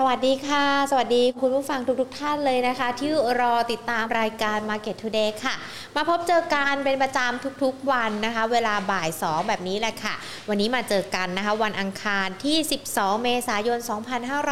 สวัสดีค่ะ สวัสดีคุณผู้ฟังทุกๆทท่านเลยนะคะ ที่รอติดตามรายการ Market Today ค่ะ มาพบเจอกันเป็นประจำทุกๆวันนะคะ เวลาบ่าย 2 แบบนี้แหละค่ะ วันนี้มาเจอกันนะคะ วันอังคารที่ 12 เมษายน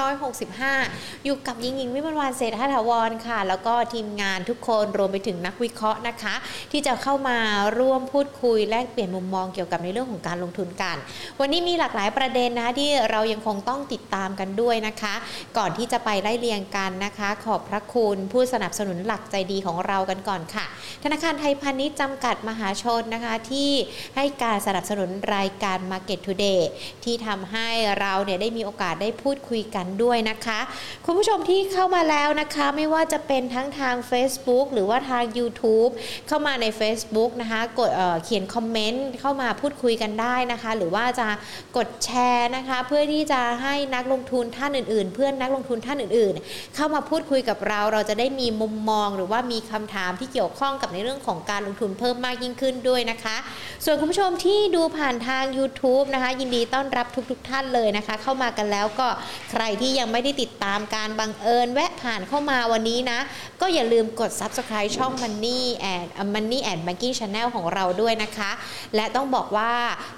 2565 อยู่กับยิงยิงวิมลวันเศรษฐถาวรค่ะ แล้วก็ทีมงานทุกคนรวมไปถึงนักวิเคราะห์นะคะ ที่จะเข้ามาร่วมพูดคุยแลกเปลี่ยนมุมมองเกี่ยวกับในเรื่องของการลงทุนกัน วันนี้มีหลากหลายประเด็นนะคะที่เรายังคงต้องติดตามกันด้วยนะคะก่อนที่จะไปไล่เรียงกันนะคะ ขอบพระคุณผู้สนับสนุนหลักใจดีของเรากันก่อนค่ะ ธนาคารไทยพาณิชย์จำกัดมหาชนนะคะที่ให้การสนับสนุนรายการ Market Today ที่ทำให้เราเนี่ยได้มีโอกาสได้พูดคุยกันด้วยนะคะ คุณผู้ชมที่เข้ามาแล้วนะคะ ไม่ว่าจะเป็นทั้งทาง Facebook หรือว่าทาง YouTube เข้ามาใน Facebook นะคะกดเเขียนคอมเมนต์เข้ามาพูดคุยกันได้นะคะ หรือว่าจะกดแชร์นะคะ เพื่อที่จะให้นักลงทุนท่านอื่น ๆ เพื่อื่อนนักลงทุนท่านอื่น ๆ เข้ามาพูดคุยกับเราเราจะได้มีมุมมองหรือว่ามีคำถามที่เกี่ยวข้องกับในเรื่องของการลงทุนเพิ่มมากยิ่งขึ้นด้วยนะคะ ส่วนคุณผู้ชมที่ดูผ่านทาง YouTube นะคะ ยินดีต้อนรับทุกๆทท่านเลยนะคะ เข้ามากันแล้วก็ใครที่ยังไม่ได้ติดตามการบังเอิญแวะผ่านเข้ามาวันนี้นะ ก็อย่าลืมกด Subscribe ช่อง Money and Money and Banking Channel ของเราด้วยนะคะ และต้องบอกว่า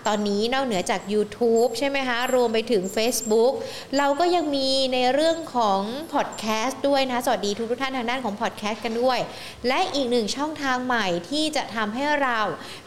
ตอนนี้นอกเหนือจาก YouTube ใช่ไหมคะ รวมไปถึง Facebook เราก็ยังมีในในเรื่องของพอดแคสต์ด้วยนะสวัสดีทุกทุกท่านทางด้านของพอดแคสต์กันด้วย และอีกหนึ่งช่องทางใหม่ที่จะทำให้เรา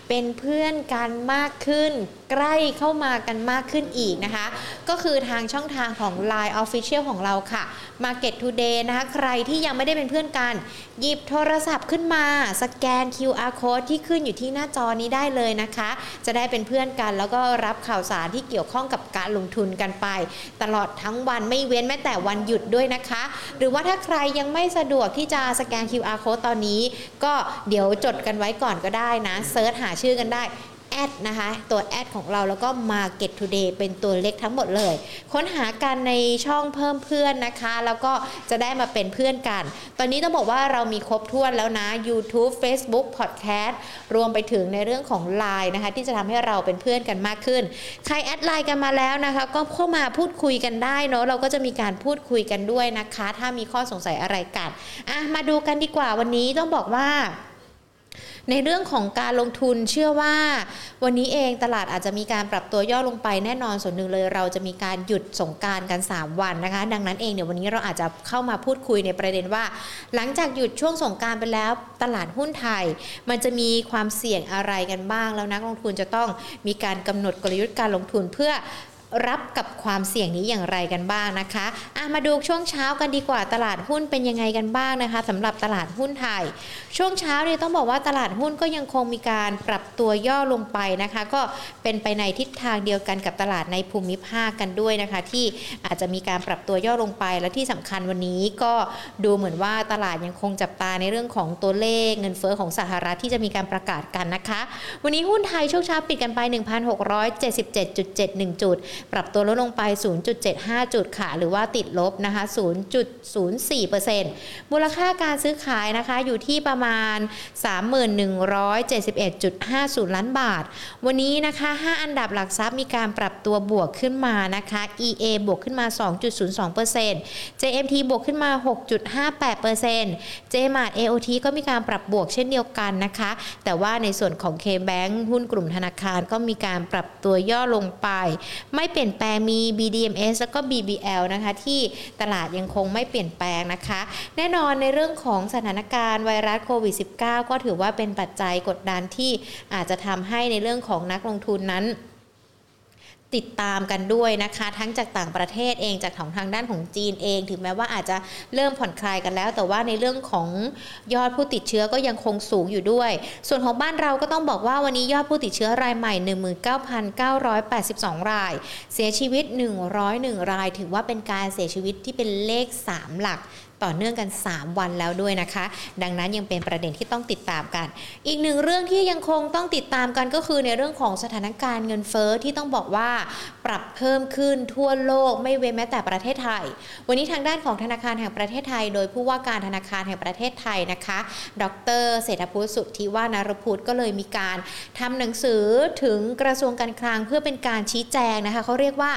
เป็นเพื่อนกันมากขึ้น ใกล้เข้ามากันมากขึ้นอีกนะคะ ก็คือทางช่องทางของ Line Official ของเราค่ะ Market Today นะคะ ใครที่ยังไม่ได้เป็นเพื่อนกัน หยิบโทรศัพท์ขึ้นมา สแกน QR code ที่ขึ้นอยู่ที่หน้าจอนี้ได้เลยนะคะ จะได้เป็นเพื่อนกัน แล้วก็รับข่าวสารที่เกี่ยวข้องกับการลงทุนกันไป ตลอดทั้งวันไม่เว้นแม้แต่วันหยุดด้วยนะคะ หรือว่าถ้าใครยังไม่สะดวกที่จะสแกน QR code ตอนนี้ ก็เดี๋ยวจดกันไว้ก่อนก็ได้นะ search หาชื่อกันได้ add นะคะ ตัว add ของเราแล้วก็ Market Today เป็นตัวเล็กทั้งหมดเลย ค้นหากันในช่องเพิ่มเพื่อนนะคะ แล้วก็จะได้มาเป็นเพื่อนกัน ตอนนี้ต้องบอกว่าเรามีครบถ้วนแล้วนะ YouTube Facebook Podcast รวมไปถึงในเรื่องของ Line นะคะ ที่จะทำให้เราเป็นเพื่อนกันมากขึ้น ใครแอดไลน์กันมาแล้วนะคะ ก็เข้ามาพูดคุยกันได้เนาะเราก็จะมีการพูดคุยกันด้วยนะคะ ถ้ามีข้อสงสัยอะไรกันอะมาดูกันดีกว่าวันนี้ต้องบอกว่า ในเรื่องของการลงทุนเชื่อว่า วันนี้เองตลาดอาจจะมีการปรับตัวย่อลงไปแน่นอนส่วนหนึ่งเลย เราจะมีการหยุดสงการกัน 3 วันนะคะ ดังนั้นเองเดี๋ยววันนี้เราอาจจะเข้ามาพูดคุยในประเด็นว่า หลังจากหยุดช่วงสงการไปแล้วตลาดหุ้นไทย มันจะมีความเสี่ยงอะไรกันบ้าง แล้วนักลงทุนจะต้องมีการกำหนดกลยุทธ์การลงทุนเพื่อ รับกับความเสี่ยงนี้อย่างไรกันบ้างนะคะะมาดูช่วงเช้ากันดีกว่าตลาดหุ้นเป็นยังไงกันบ้างนะคะสำหรับตลาดหุ้นไทย ช่วงเช้าเนี่ยต้องบอกว่าตลาดหุ้นก็ยังคงมีการปรับตัวย่อลงไปนะคะ ก็เป็นไปในทิศทางเดียวกันกับตลาดในภูมิภาคกันด้วยนะคะ ที่อาจจะมีการปรับตัวย่อลงไปและที่สำคัญวันนี้ก็ดูเหมือนว่าตลาดยังคงจับตาในเรื่องของตัวเลขเงินเฟอ้อของสหรัฐที่จะมีการประกาศกันนะคะ วันนี้หุ้นไทยช่วงเช้าปิดกันไป 1,677.71 จุดปรับตัวลดลงไป 0.75 จุดค่ะ หรือว่าติดลบนะคะ 0.04%มูลค่าการซื้อขายนะคะอยู่ที่ประมาณ3171.50 ล้านบาท วันนี้นะคะ 5 อันดับหลักทรัพย์มีการปรับตัวบวกขึ้นมานะคะ EA บวกขึ้นมา 2.02% JMT บวกขึ้นมา 6.58% JMart AOT ก็มีการปรับบวกเช่นเดียวกันนะคะ แต่ว่าในส่วนของ KBank หุ้นกลุ่มธนาคารก็มีการปรับตัวย่อลงไป ไม่เปลี่ยนแปลงมี BDMs แล้วก็ BBL นะคะที่ตลาดยังคงไม่เปลี่ยนแปลงนะคะ แน่นอนในเรื่องของสถานการณ์ไวรัสโควิด -19 ก็ถือว่าเป็นปัจจัยกดดันที่อาจจะทำให้ในเรื่องของนักลงทุนนั้น ติดตามกันด้วยนะคะ ทั้งจากต่างประเทศเองจากของทางด้านของจีนเอง ถึงแม้ว่าอาจจะเริ่มผ่อนคลายกันแล้ว แต่ว่าในเรื่องของยอดผู้ติดเชื้อก็ยังคงสูงอยู่ด้วย ส่วนของบ้านเราก็ต้องบอกว่าวันนี้ยอดผู้ติดเชื้อรายใหม่ 19,982 ราย เสียชีวิต 101 ราย ถือว่าเป็นการเสียชีวิตที่เป็นเลข 3 หลัก ต่อเนื่องกัน 3 วันแล้วด้วยนะคะ ดังนั้นยังเป็นประเด็นที่ต้องติดตามกัน อีกหนึ่งเรื่องที่ยังคงต้องติดตามกันก็คือในเรื่องของสถานการณ์เงินเฟ้อที่ต้องบอกว่าปรับเพิ่มขึ้นทั่วโลกไม่เว้นแม้แต่ประเทศไทย วันนี้ทางด้านของธนาคารแห่งประเทศไทย โดยผู้ว่าการธนาคารแห่งประเทศไทยนะคะ ดร เศรษฐพุทธสุทธิว่านารพุทธก็เลยมีการทำหนังสือถึงกระทรวงการคลังเพื่อเป็นการชี้แจงนะคะเขาเรียกว่า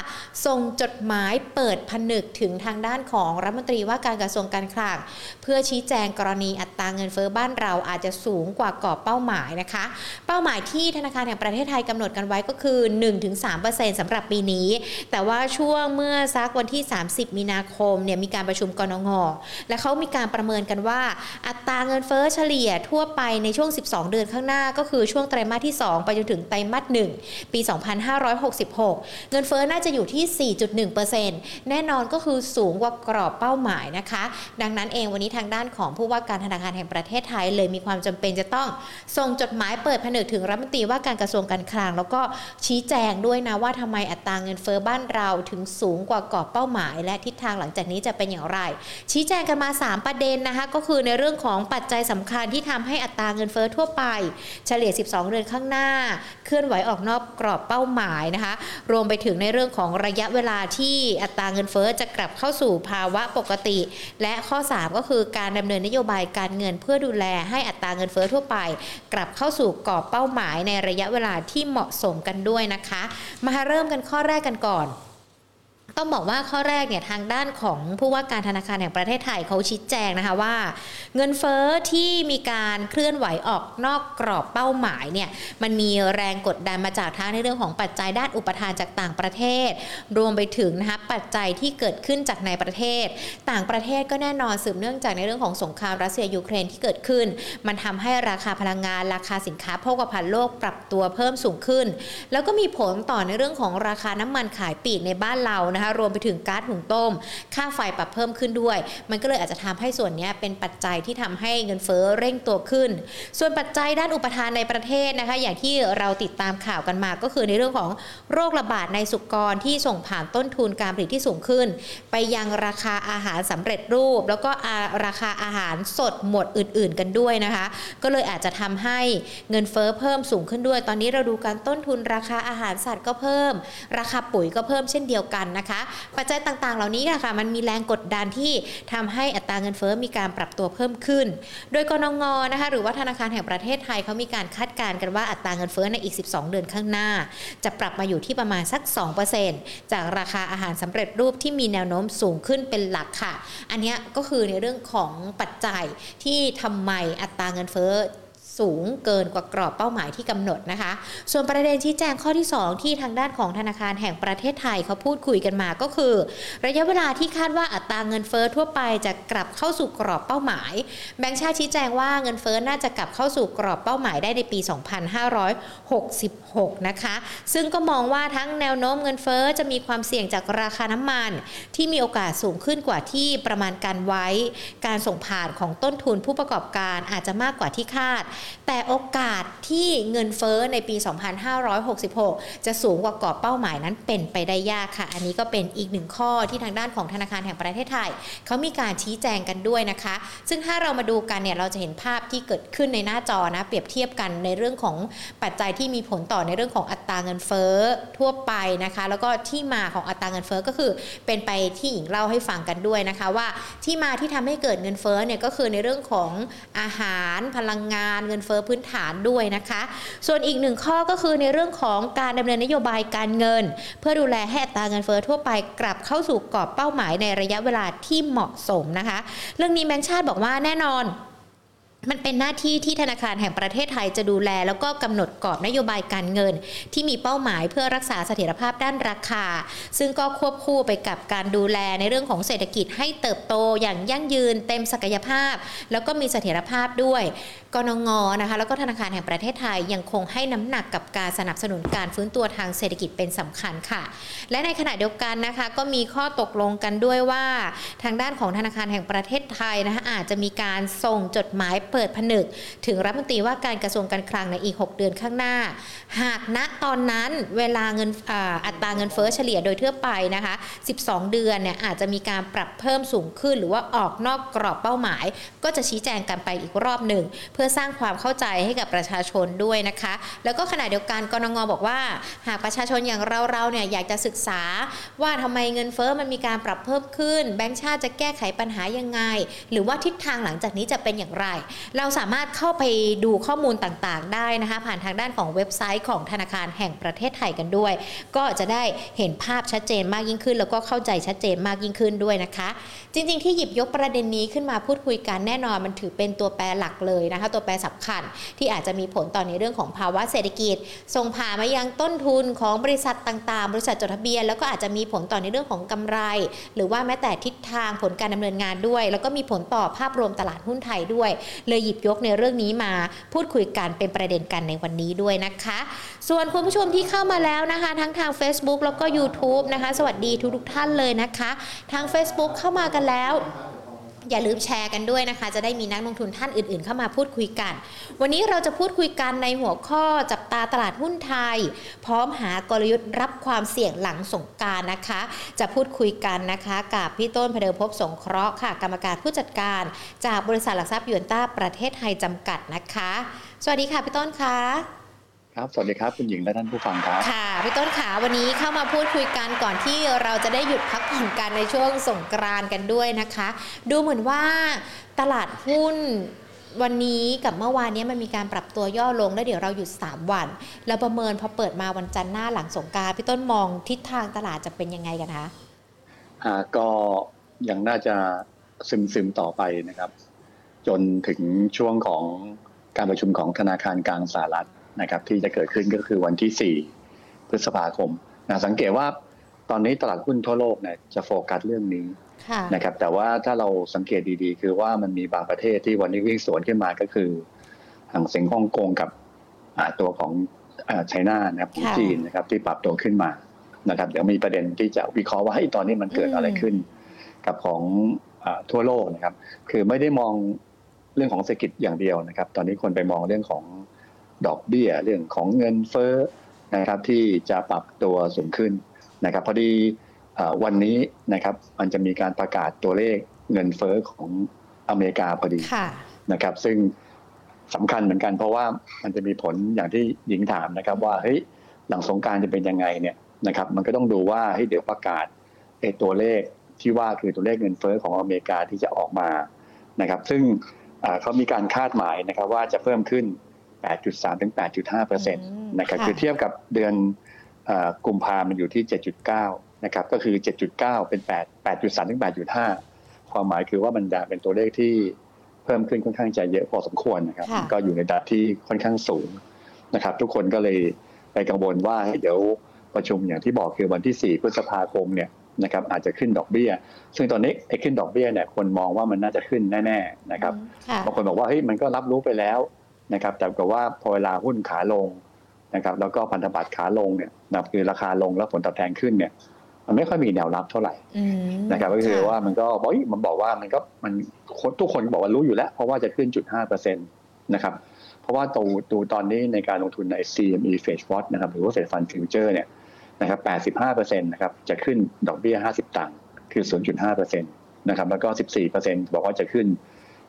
ส่งจดหมายเปิดผนึกถึงทางด้านของรัฐมนตรีว่าการกระทรวงการคลังเพื่อชี้แจงกรณีอัตราเงินเฟ้อบ้านเราอาจจะสูงกว่ากรอบเป้าหมายนะคะ เป้าหมายที่ธนาคารแห่งประเทศไทยกำหนดกันไว้ก็คือ 1-3%สำหรับปีนี้ แต่ว่าช่วงเมื่อซักวันที่ 30 มีนาคมเนี่ยมีการประชุมกรงงและเขามีการประเมินกันว่า อัตราเงินเฟ้อเฉลี่ยทั่วไปในช่วง 12 เดือนข้างหน้า ก็คือช่วงไตรมาสที่ 2 ไปจนถึงไตรมาส1ปี 2566 เงินเฟ้อน่าจะอยู่ที่ 4.1%แน่นอนก็คือสูงกว่ากรอบเป้าหมายนะคะดังนั้นเองวันนี้ทางด้านของผู้ว่าการธนาคารแห่งประเทศไทย เลยมีความจำเป็นจะต้องส่งจดหมายเปิดผนึกถึงรัฐมนตรีว่าการกระทรวงการคลัง แล้วก็ชี้แจงด้วยนะว่าทำไมอัตราเงินเฟ้อบ้านเราถึงสูงกว่ากรอบเป้าหมาย และทิศทางหลังจากนี้จะเป็นอย่างไร ชี้แจงกันมา 3 ประเด็นนะคะก็คือในเรื่องของปัจจัยสำคัญที่ทำให้อัตราเงินเฟ้อทั่วไป เฉลี่ย 12 เดือนข้างหน้า เคลื่อนไหวออกนอกกรอบเป้าหมายนะคะรวมไปถึงในเรื่องของระยะเวลาที่อัตราเงินเฟ้อจะกลับเข้าสู่ภาวะปกติ และและข้อ 3 ก็คือการดำเนินนโยบายการเงินเพื่อดูแลให้อัตราเงินเฟ้อทั่วไป กลับเข้าสู่กรอบเป้าหมายในระยะเวลาที่เหมาะสมกันด้วยนะคะ มาเริ่มกันข้อแรกกันก่อน ต้องบอกว่าข้อแรกเนี่ยทางด้านของผู้ว่าการธนาคารแห่งประเทศไทยเขาชี้แจงนะคะว่า เงินเฟอ้อที่มีการเคลื่อนไหวออกนอกกรอบเป้าหมายเนี่ยมันมีแรงกดดันมาจากทั้งในเรื่องของปัจจัยด้านอุปทานจากต่างประเทศ รวมไปถึงนะคะปัจจัยที่เกิดขึ้นจากในประเทศ ต่างประเทศก็แน่นอนสืบเนื่องจากในเรื่องของสงครามรัสเซียยูเครนที่เกิดขึ้น มันทำให้ราคาพลังงานราคาสินค้าโภคภัณฑ์โลกปรับตัวเพิ่มสูงขึ้น แล้วก็มีผลต่อในเรื่องของราคาน้ำมันขายปีกในบ้านเรานะคะรวมไปถึงก๊าซหุงต้ม ค่าไฟปรับเพิ่มขึ้นด้วย มันก็เลยอาจจะทำให้ส่วนนี้เป็นปัจจัยที่ทำให้เงินเฟ้อเร่งตัวขึ้น ส่วนปัจจัยด้านอุปทานในประเทศนะคะอย่างที่เราติดตามข่าวกันมาก็คือในเรื่องของโรคระบาดในสุกรที่ส่งผ่านต้นทุนการผลิตที่สูงขึ้น ไปยังราคาอาหารสำเร็จรูป แล้วก็ราคาอาหารสดหมดอื่น ๆ กันด้วยนะคะ ก็เลยอาจจะทำให้เงินเฟ้อเพิ่มสูงขึ้นด้วย ตอนนี้เราดูการต้นทุนราคาอาหารสัตว์ก็เพิ่ม ราคาปุ๋ยก็เพิ่มเช่นเดียวกันนะคะปัจจัยต่างๆ เหล่านี้ค่ะมันมีแรงกดดันที่ทำให้อัตราเงินเฟ้อมีการปรับตัวเพิ่มขึ้น โดยกนงนะคะหรือว่าธนาคารแห่งประเทศไทยเขามีการคาดการณ์กันว่าอัตราเงินเฟ้อในอีก 12 เดือนข้างหน้า จะปรับมาอยู่ที่ประมาณสัก 2%จากราคาอาหารสำเร็จรูปที่มีแนวโน้มสูงขึ้นเป็นหลักค่ะ อันนี้ก็คือในเรื่องของปัจจัยที่ทำไมอัตราเงินเฟ้อ สูงเกินกว่ากรอบเป้าหมายที่กำหนดนะคะ ส่วนประเด็นชี้แจงข้อที่ 2 ที่ทางด้านของธนาคารแห่งประเทศไทยเขาพูดคุยกันมาก็คือ ระยะเวลาที่คาดว่าอัตราเงินเฟอ้อทั่วไปจะกลับเข้าสู่กรอบเป้าหมาย แบงค์ชาติชี้แจงว่าเงินเฟอ้อน่าจะกลับเข้าสู่กรอบเป้าหมายได้ในปี 2566 นะคะ ซึ่งก็มองว่าทั้งแนวโน้มเงินเฟอ้อจะมีความเสี่ยงจากราคาน้ำมัน ที่มีโอกาสสูงขึ้นกว่าที่ประมาณการไว้ การส่งผ่านของต้นทุนผู้ประกอบการอาจจะมากกว่าที่คาดแต่โอกาสที่เงินเฟ้อในปี 2566 จะสูงกว่ากรอบเป้าหมายนั้นเป็นไปได้ยากค่ะ อันนี้ก็เป็นอีกหนึ่งข้อที่ทางด้านของธนาคารแห่งประเทศไทย เขามีการชี้แจงกันด้วยนะคะ ซึ่งถ้าเรามาดูกันเนี่ยเราจะเห็นภาพที่เกิดขึ้นในหน้าจอนะเปรียบเทียบกันในเรื่องของปัจจัยที่มีผลต่อในเรื่องของอัตราเงินเฟ้อทั่วไปนะคะ แล้วก็ที่มาของอัตราเงินเฟ้อก็คือ เป็นไปที่หญิงเล่าให้ฟังกันด้วยนะคะว่าที่มาที่ทำให้เกิดเงินเฟ้อเนี่ยก็คือในเรื่องของอาหารพลังงานเงินเฟ้อพื้นฐานด้วยนะคะ ส่วนอีกหนึ่งข้อก็คือในเรื่องของการดำเนินนโยบายการเงิน เพื่อดูแลให้อัตราเงินเฟ้อทั่วไปกลับเข้าสู่กรอบเป้าหมายในระยะเวลาที่เหมาะสมนะคะ เรื่องนี้แบงค์ชาติบอกว่าแน่นอน มันเป็นหน้าที่ที่ธนาคารแห่งประเทศไทยจะดูแล แล้วก็กำหนดกรอบนโยบายการเงิน ที่มีเป้าหมายเพื่อรักษาเสถียรภาพด้านราคา ซึ่งก็ควบคู่ไปกับการดูแลในเรื่องของเศรษฐกิจให้เติบโตอย่างยั่งยืนเต็มศักยภาพ แล้วก็มีเสถียรภาพด้วยกนงนะคะแล้วก็ธนาคารแห่งประเทศไทยยังคงให้น้ำหนักกับการสนับสนุนการฟื้นตัวทางเศรษฐกิจเป็นสำคัญค่ะ และในขณะเดียวกันนะคะก็มีข้อตกลงกันด้วยว่า ทางด้านของธนาคารแห่งประเทศไทยนะคะอาจจะมีการส่งจดหมายเปิดผนึก ถึงรัฐมนตรีว่าการกระทรวงการคลังในอีก 6 เดือนข้างหน้า หากณตอนนั้นเวลาเงินอัตราเงินเฟ้อเฉลี่ยโดยทั่วไปนะคะ 12 เดือนเนี่ยอาจจะมีการปรับเพิ่มสูงขึ้น หรือว่าออกนอกกรอบเป้าหมาย ก็จะชี้แจงกันไปอีกรอบหนึ่ง เพื่อสร้างความเข้าใจให้กับประชาชนด้วยนะคะ แล้วก็ขณะเดียวกันกรงงบอกว่า หากประชาชนอย่างเราๆเนี่ยอยากจะศึกษาว่าทำไมเงินเฟ้อมันมีการปรับเพิ่มขึ้น แบงก์ชาติจะแก้ไขปัญหายังไง หรือว่าทิศทางหลังจากนี้จะเป็นอย่างไรเราสามารถเข้าไปดูข้อมูลต่างๆ ได้นะคะ ผ่านทางด้านของเว็บไซต์ของธนาคารแห่งประเทศไทยกันด้วย ก็จะได้เห็นภาพชัดเจนมากยิ่งขึ้น แล้วก็เข้าใจชัดเจนมากยิ่งขึ้นด้วยนะคะ จริง ๆ ที่หยิบยกประเด็นนี้ขึ้นมาพูดคุยกันแน่นอนมันถือเป็นตัวแปรหลักเลยนะคะ ตัวแปรสำคัญที่อาจจะมีผลต่อในเรื่องของภาวะเศรษฐกิจ ส่งผ่านมายังต้นทุนของบริษัทต่างๆ บริษัทจดทะเบียน แล้วก็อาจจะมีผลต่อในเรื่องของกำไร หรือว่าแม้แต่ทิศทางผลการดำเนินงานด้วย แล้วก็มีผลต่อภาพรวมตลาดหุ้นไทยด้วยเลยหยิบยกในเรื่องนี้มาพูดคุยกันเป็นประเด็นกันในวันนี้ด้วยนะคะ ส่วนคุณผู้ชมที่เข้ามาแล้วนะคะ ทั้งทาง Facebook แล้วก็ YouTube นะคะ สวัสดีทุกๆท่านเลยนะคะ ทาง Facebook เข้ามากันแล้ว อย่าลืมแชร์กันด้วยนะคะ จะได้มีนักลงทุนท่านอื่นๆ เข้ามาพูดคุยกัน วันนี้เราจะพูดคุยกันในหัวข้อจับตาตลาดหุ้นไทย พร้อมหากลยุทธ์รับความเสี่ยงหลังสงการนะคะ จะพูดคุยกันนะคะกับพี่ต้นพเดิมพบสงเคราะห์ค่ะ กรรมการผู้จัดการ จากบริษัทหลักทรัพย์ยูนต้าประเทศไทยจำกัดนะคะ สวัสดีค่ะพี่ต้นคะ ครับ สวัสดีครับ คุณหญิงและท่านผู้ฟังครับ ค่ะ พี่ต้นขาวันนี้เข้ามาพูดคุยกันก่อนที่เราจะได้หยุดพักผ่อนกันในช่วงสงกรานกันด้วยนะคะ ดูเหมือนว่าตลาดหุ้นวันนี้กับเมื่อวานนี้มันมีการปรับตัวย่อลงแล้วเดี๋ยวเราหยุด 3 วัน แล้วประเมินพอเปิดมาวันจันทร์หน้าหลังสงการพี่ต้นมองทิศทางตลาดจะเป็นยังไงกันคะอ่าก็ยังน่าจะซึมซึมต่อไปนะครับ จนถึงช่วงของการประชุมของธนาคารกลางสหรัฐ นะครับที่จะเกิดขึ้นก็คือวันที่ 4 พฤษภาคมนะสังเกตว่าตอนนี้ตลาดหุ้นทั่วโลกเนี่ยจะโฟกัสเรื่องนี้นะครับแต่ว่าถ้าเราสังเกตดีๆ คือว่ามันมีบางประเทศที่วันนี้วิ่งสวนขึ้นมาก็คือหางเซ็งฮ่องกงกับตัวของไชน่านะครับของจีนนะครับที่ปรับตัวขึ้นมานะครับเดี๋ยวมีประเด็นที่จะวิเคราะห์ว่าให้ตอนนี้มันเกิดอะไรขึ้น กับของทั่วโลกนะครับ คือไม่ได้มองเรื่องของเศรษฐกิจอย่างเดียวนะครับ ตอนนี้คนไปมองเรื่องของ ดอกเบี้ยเรื่องของเงินเฟ้อนะครับที่จะปรับตัวสูงขึ้นนะครับพอดีวันนี้นะครับมันจะมีการประกาศตัวเลขเงินเฟ้อของอเมริกาพอดีนะครับซึ่งสำคัญเหมือนกันเพราะว่ามันจะมีผลอย่างที่หญิงถามนะครับว่าเฮ้ยหลังสงการจะเป็นยังไงเนี่ยนะครับมันก็ต้องดูว่าให้เดี๋ยวประกาศไอ้ตัวเลขที่ว่าคือตัวเลขเงินเฟ้อของอเมริกาที่จะออกมานะครับ ซึ่งเขามีการคาดหมายนะครับว่าจะเพิ่มขึ้น 8.3 ถึง 8.5เปอร์เซ็นต์นะครับคือเทียบกับเดือนกุมภามันอยู่ที่ 7.9 นะครับก็คือ 7.9 เป็น 8 8.3 ถึง 8.5 ความหมายคือว่ามันจะเป็นตัวเลขที่เพิ่มขึ้นค่อนข้างจะเยอะพอสมควรนะครับ ก็อยู่ในดับที่ค่อนข้างสูงนะครับ ทุกคนก็เลยไปกังวลว่าเดี๋ยวประชุมอย่างที่บอกคือวันที่ 4 พฤษภาคมเนี่ยนะครับอาจจะขึ้นดอกเบี้ย ซึ่งตอนนี้ไอ้ขึ้นดอกเบี้ยเนี่ยคนมองว่ามันน่าจะขึ้นแน่ๆนะครับบางคนบอกว่าเฮ้ยมันก็รับรู้ไปแล้ว นะครับแต่ก็ว่าพอเวลาหุ้นขาลงนะครับแล้วก็พันธบัตรขาลงเนี่ยนะคือราคาลงแล้วผลตอบแทนขึ้นเนี่ยมันไม่ค่อยมีแนวรับเท่าไหร่นะครับก็คือว่ามันก็บอกมันบอกว่ามันก็มันทุกคนบอกว่ารู้อยู่แล้ว เพราะว่าจะขึ้นจุดห้าเปอร์เซ็นต์นะครับเพราะว่าตัวตัวตอนนี้ในการลงทุนใน CME f e d Watch นะครับหรือว่า Fed Fund Future เนี่ยนะครับแปดสิบห้าเปอร์เซ็นต์นะครับจะขึ้นดอกเบี้ยห้าสิบตังค์คือศูนย์จุดห้าเปอร์เซ็นต์นะครับแล้วก็สิบสี่เปอร์เซ็นต์บอกว่าจะขึ้น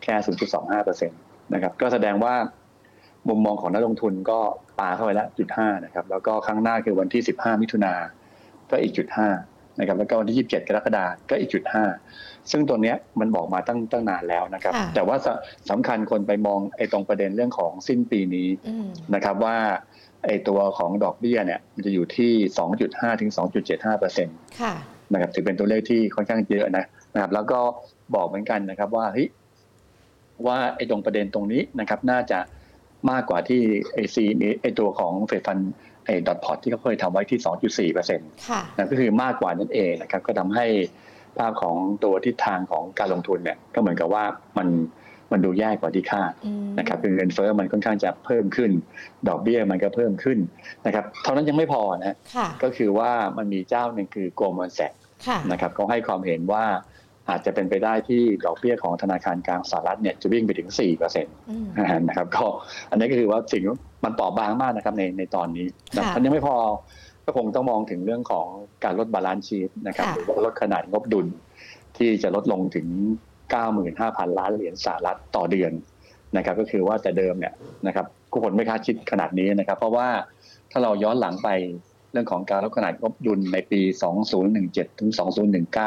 แค่ศูนย์จุดสองห้าเปอร์เซ็นต์นะครับก็แสดงว่า มุมมองของนักลงทุนก็ปาเข้าไปแล้วจุดห้านะครับ แล้วก็ครั้งหน้าคือวันที่สิบห้ามิถุนาก็อีกจุดห้านะครับ แล้วก็วันที่ยี่สิบเจ็ดกรกฎาก็อีกจุดห้าซึ่งตัวเนี้ยมันบอกมาตั้งตั้งนานแล้วนะครับ แต่ว่าสำคัญคนไปมองไอ้ตรงประเด็นเรื่องของสิ้นปีนี้นะครับว่าไอ้ตัวของดอกเบี้ยเนี่ยมันจะอยู่ที่สองจุดห้าถึงสองจุดเจ็ดห้าเปอร์เซ็นต์นะครับถือเป็นตัวเลขที่ค่อนข้างเยอะนะนะครับ แล้วก็บอกเหมือนกันนะครับว่าเฮ้ยว่าไอ้ตรงประเด็นตรงนี้นะครับ น่าจะ มากกว่าที่ไอซีนี้ไอตัวของเฟดฟันไอดอทพอตที่เขาเคยทำไว้ที่ 2.4เปอร์เซ็นต์นั่นก็คือมากกว่านั่นเองนะครับก็ทำให้ภาพของตัวทิศทางของการลงทุนเนี่ยก็เหมือนกับว่ามันมันดูแย่กว่าที่คาดนะครับคือเงินเฟ้อมันค่อนข้างจะเพิ่มขึ้น ดอกเบี้ยมันก็เพิ่มขึ้นนะครับเท่านั้นยังไม่พอนะก็คือว่ามันมีเจ้าหนึ่งคือโกลมอนแซกนะครับเขาให้ความเห็นว่า อาจจะเป็นไปได้ที่ดอกเบี้ยของธนาคารกลางสหรัฐเนี่ยจะวิ่งไปถึง4%เปอร์เซ็นต์นะครับก็อันนี้ก็คือว่าสิ่งมันปอบางมากนะครับในในตอนนี้นะมันยังไม่พอก็คงต้องมองถึงเรื่องของการลด balance sheet นะครับหรือว่าลดขนาดงบดุลที่จะลดลงถึง 95,000 ล้านเหรียญสหรัฐต่อเดือนนะครับก็คือว่าแต่เดิมเนี่ยนะครับทุกคนไม่คาดคิดขนาดนี้นะครับ เพราะว่าถ้าเราย้อนหลังไปเรื่องของการลดขนาดงบดุลในปี 2017 ถึง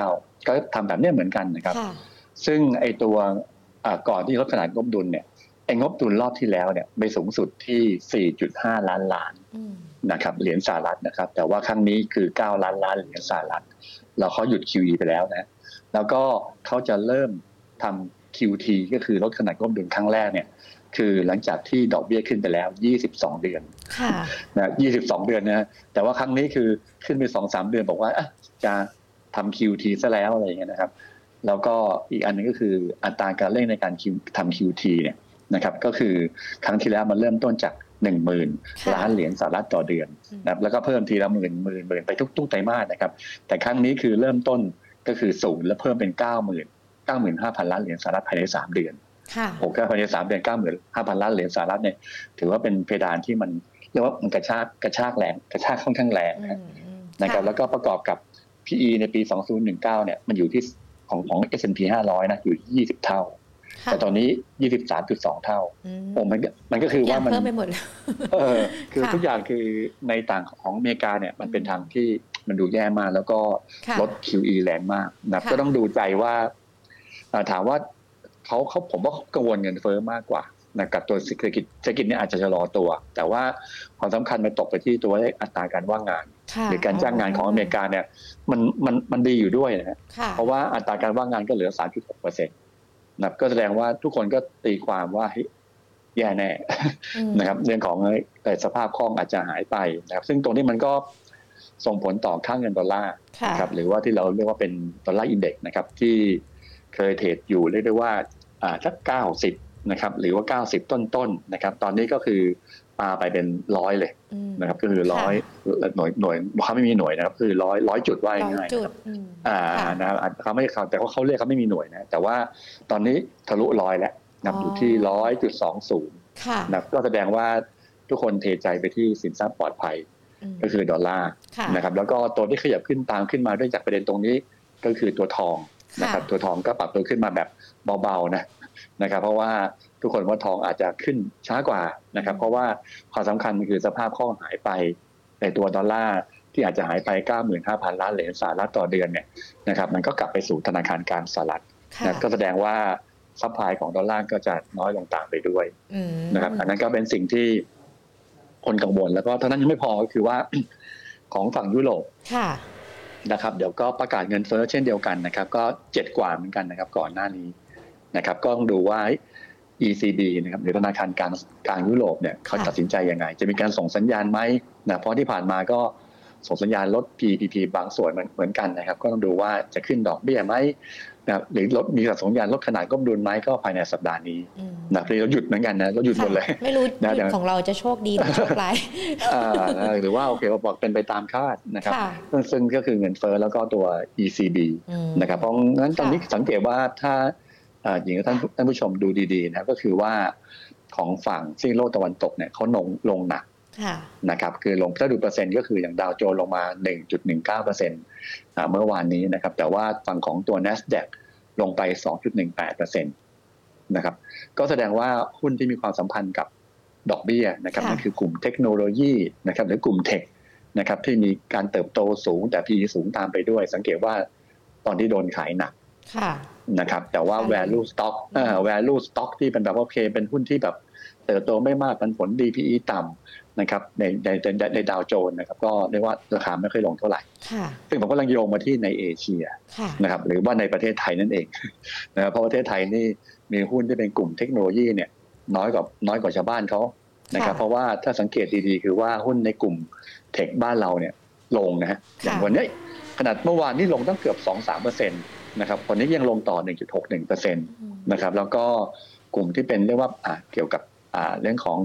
2019 ก็ทำแบบนี้เหมือนกันนะครับ ซึ่งไอตัวก่อนที่ลดขนาดงบดุลเนี่ยไองบดุลรอบที่แล้วเนี่ยไปสูงสุดที่ 4.5 ล้านล้านนะครับเหรียญสหรัฐนะครับ แต่ว่าครั้งนี้คือ 9 ล้านล้านเหรียญสหรัฐเราเขาหยุด QE ไปแล้วนะแล้วก็เขาจะเริ่มทำ QT ก็คือลดขนาดงบดุลครั้งแรกเนี่ยคือหลังจากที่ดอกเบี้ยขึ้นไปแล้ว 22 เดือนนะ22 เดือนนะ แต่ว่าครั้งนี้คือขึ้นไป 2-3 เดือนบอกว่าจะ ทำ QT ซะแล้วอะไรอย่างเงี้ยนะครับ แล้วก็อีกอันนึงก็คืออัตราการเร่งในการทำ QT เนี่ยนะครับ ก็คือครั้งที่แล้วมันเริ่มต้นจากหนึ่งหมื่นล้านเหรียญสหรัฐต่อเดือนนะครับแล้วก็เพิ่มทีละหมื่นหมื่นหมื่นไปทุกๆไตรมาสนะครับ แต่ครั้งนี้คือเริ่มต้นก็คือศูนย์แล้วเพิ่มเป็นเก้าหมื่นเก้าหมื่นห้าพันล้านเหรียญสหรัฐภายในสามเดือนโอ้ก็ภายในสามเดือนเก้าหมื่นห้าพันล้านเหรียญสหรัฐเนี่ยถือว่าเป็นเพดานที่มันเรียกว่ามันกระชากกระชากแรงกระชากค่อนข้างแรงนะครับแล้วก็ประกอบกับ PE ในปี 2019 เนี่ยมันอยู่ที่ของของ S&P 500 นะอยู่ที่20 เท่า แต่ตอนนี้ยี่สิบสามจุดสองเท่าโอ้มันมันก็คือว่ามันเพิ่มไปหมดเออคือทุกอย่างคือในต่างของอเมริกาเนี่ยมันเป็นทางที่มันดูแย่มาก แล้วก็ลด QE แรงมากนะก็ต้องดูใจว่าถามว่าเขาเขาผมว่ากังวลเงินเฟ้อมากกว่านะกับตัวเศรษฐกิจเศรษฐกิจเนี่ยอาจจะชะลอตัว แต่ว่าความสำคัญมันตกไปที่ตัวเลขอัตราการว่างงาน หรือการจ้างงานของอเมริกาเนี่ยมันมันมันดีอยู่ด้วยนะเพราะว่าอัตราการว่างงานก็เหลือ 3.6เปอร์เซ็นต์นะก็แสดงว่าทุกคนก็ตีความว่าแย่แน่นะครับเรื่องของสภาพคล่องอาจจะหายไปนะครับ ซึ่งตรงนี้มันก็ส่งผลต่อค่าเงินดอลลาร์ครับหรือว่าที่เราเรียกว่าเป็น Dollar Index นะครับ ที่เคยเทรดอยู่เรียกได้ว่าอ่าสักเก้าสิบนะครับ หรือว่าเก้าสิบต้นๆนะครับ ตอนนี้ก็คือ ปาไปเป็นร้อยเลยนะครับ ก็คือร้อยหน่วยหน่วยเขาไม่มีหน่วยนะครับ คือร้อยร้อยจุดว่าง่ายอ่านะครับเขาไม่เขาแต่ว่าเขาเรียกเขาไม่มีหน่วยนะ แต่ว่าตอนนี้ทะลุร้อยแล้วนับอยู่ที่ร้อยจุดสองศูนย์นะก็แสดงว่าทุกคนเทใจไปที่สินทรัพย์ปลอดภัย ก็คือดอลลาร์นะครับ แล้วก็ตัวที่ขยับขึ้นตามขึ้นมาด้วยจากประเด็นตรงนี้ ก็คือตัวทองนะครับ ตัวทองก็ปรับตัวขึ้นมาแบบเบาๆนะนะครับ เพราะว่า ทุกคนว่าทองอาจจะขึ้นช้ากว่านะครับ เพราะว่าความสำคัญมันคือสภาพคล่องหายไปในตัวดอลลาร์ที่อาจจะหายไป 95,000 ล้านเหรียญสหรัฐต่อเดือนเนี่ยนะครับมันก็กลับไปสู่ธนาคารกลางสหรัฐนะก็แสดงว่า supply ของดอลลาร์ก็จะน้อยลงตามไปด้วยนะครับ อันนั้นก็เป็นสิ่งที่คนกังวลแล้วก็เท่านั้นยังไม่พอก็คือว่าของฝั่งยุโรปนะครับ เดี๋ยวก็ประกาศเงินเฟ้อเช่นเดียวกันนะครับ ก็เจ็ดกว่าเหมือนกันนะครับ ก่อนหน้านี้นะครับ ก็ต้องดูว่า ECB นะครับหรือธนาคารกลางกลางยุโรปเนี่ยเขาตัดสินใจยังไง จะมีการส่งสัญญาณไหมนะเพราะที่ผ่านมาก็ส่งสัญญาณลด PPP บางส่วนเหมือนกันนะครับ ก็ต้องดูว่าจะขึ้นดอกเบี้ยไหมนะหรือลดมีสัญญาณลดขนาดก้มดุลไหมก็ภายในสัปดาห์นี้นะเราหยุดเหมือนกันนะเราหยุดหมดเลยไม่รู้ของเราจะโชคดีหรือโชคร้ายหรือว่าโอเคเราบอกเป็นไปตามคาดนะครับซึ่งก็คือเงินเฟ้อแล้วก็ตัว ECB นะครับเพราะงั้นตอนนี้สังเกตว่าถ้า หญิงท่านท่านผู้ชมดูดีๆนะก็คือว่าของฝั่งซีโลกตะวันตกเนี่ยเขาลงลงหนักนะครับคือลงถ้าดูเปอร์เซ็นต์ก็คืออย่างดาวโจนลงมา 1.19เปอร์เซ็นต์เมื่อวานนี้นะครับแต่ว่าฝั่งของตัว NASDAQ ลงไป 2.18เปอร์เซ็นต์นะครับก็แสดงว่าหุ้นที่มีความสัมพันธ์กับดอกเบี้ยนะครับนั่นคือกลุ่มเทคโนโลยีนะครับหรือกลุ่มเทคนะครับที่มีการเติบโตสูงแต่ PE สูงตามไปด้วย สังเกตว่าตอนที่โดนขายหนัก นะครับแต่ว่า value stock เอ่อ value stock ที่เป็นแบบว่าโอเคเป็นหุ้นที่แบบเติบโตไม่มากปันผล DPE ต่ำนะครับในในในในดาวโจนนะครับก็เรียกว่าราคาไม่ค่อยลงเท่าไหร่ ซึ่งผมก็ลังโยงมาที่ในเอเชียนะครับหรือว่าในประเทศไทยนั่นเองนะครับเพราะประเทศไทยนี่มีหุ้นที่เป็นกลุ่ม tech โนโลยีเนี่ยน้อยกว่าน้อยกว่าชาวบ้านเขานะครับเพราะว่าถ้าสังเกตดีๆ คือว่าหุ้นในกลุ่มเทคบ้านเราเนี่ยลงนะฮะอย่างวันนี้ขนาดเมื่อวานนี่ลงตั้งเกือบ 2-3%เปอร์เซ็นต์ นะครับวันนี้ยังลงต่อ 1.61%นะครับแล้วก็กลุ่มที่เป็นเรียกว่าเกี่ยวกับเรื่องของ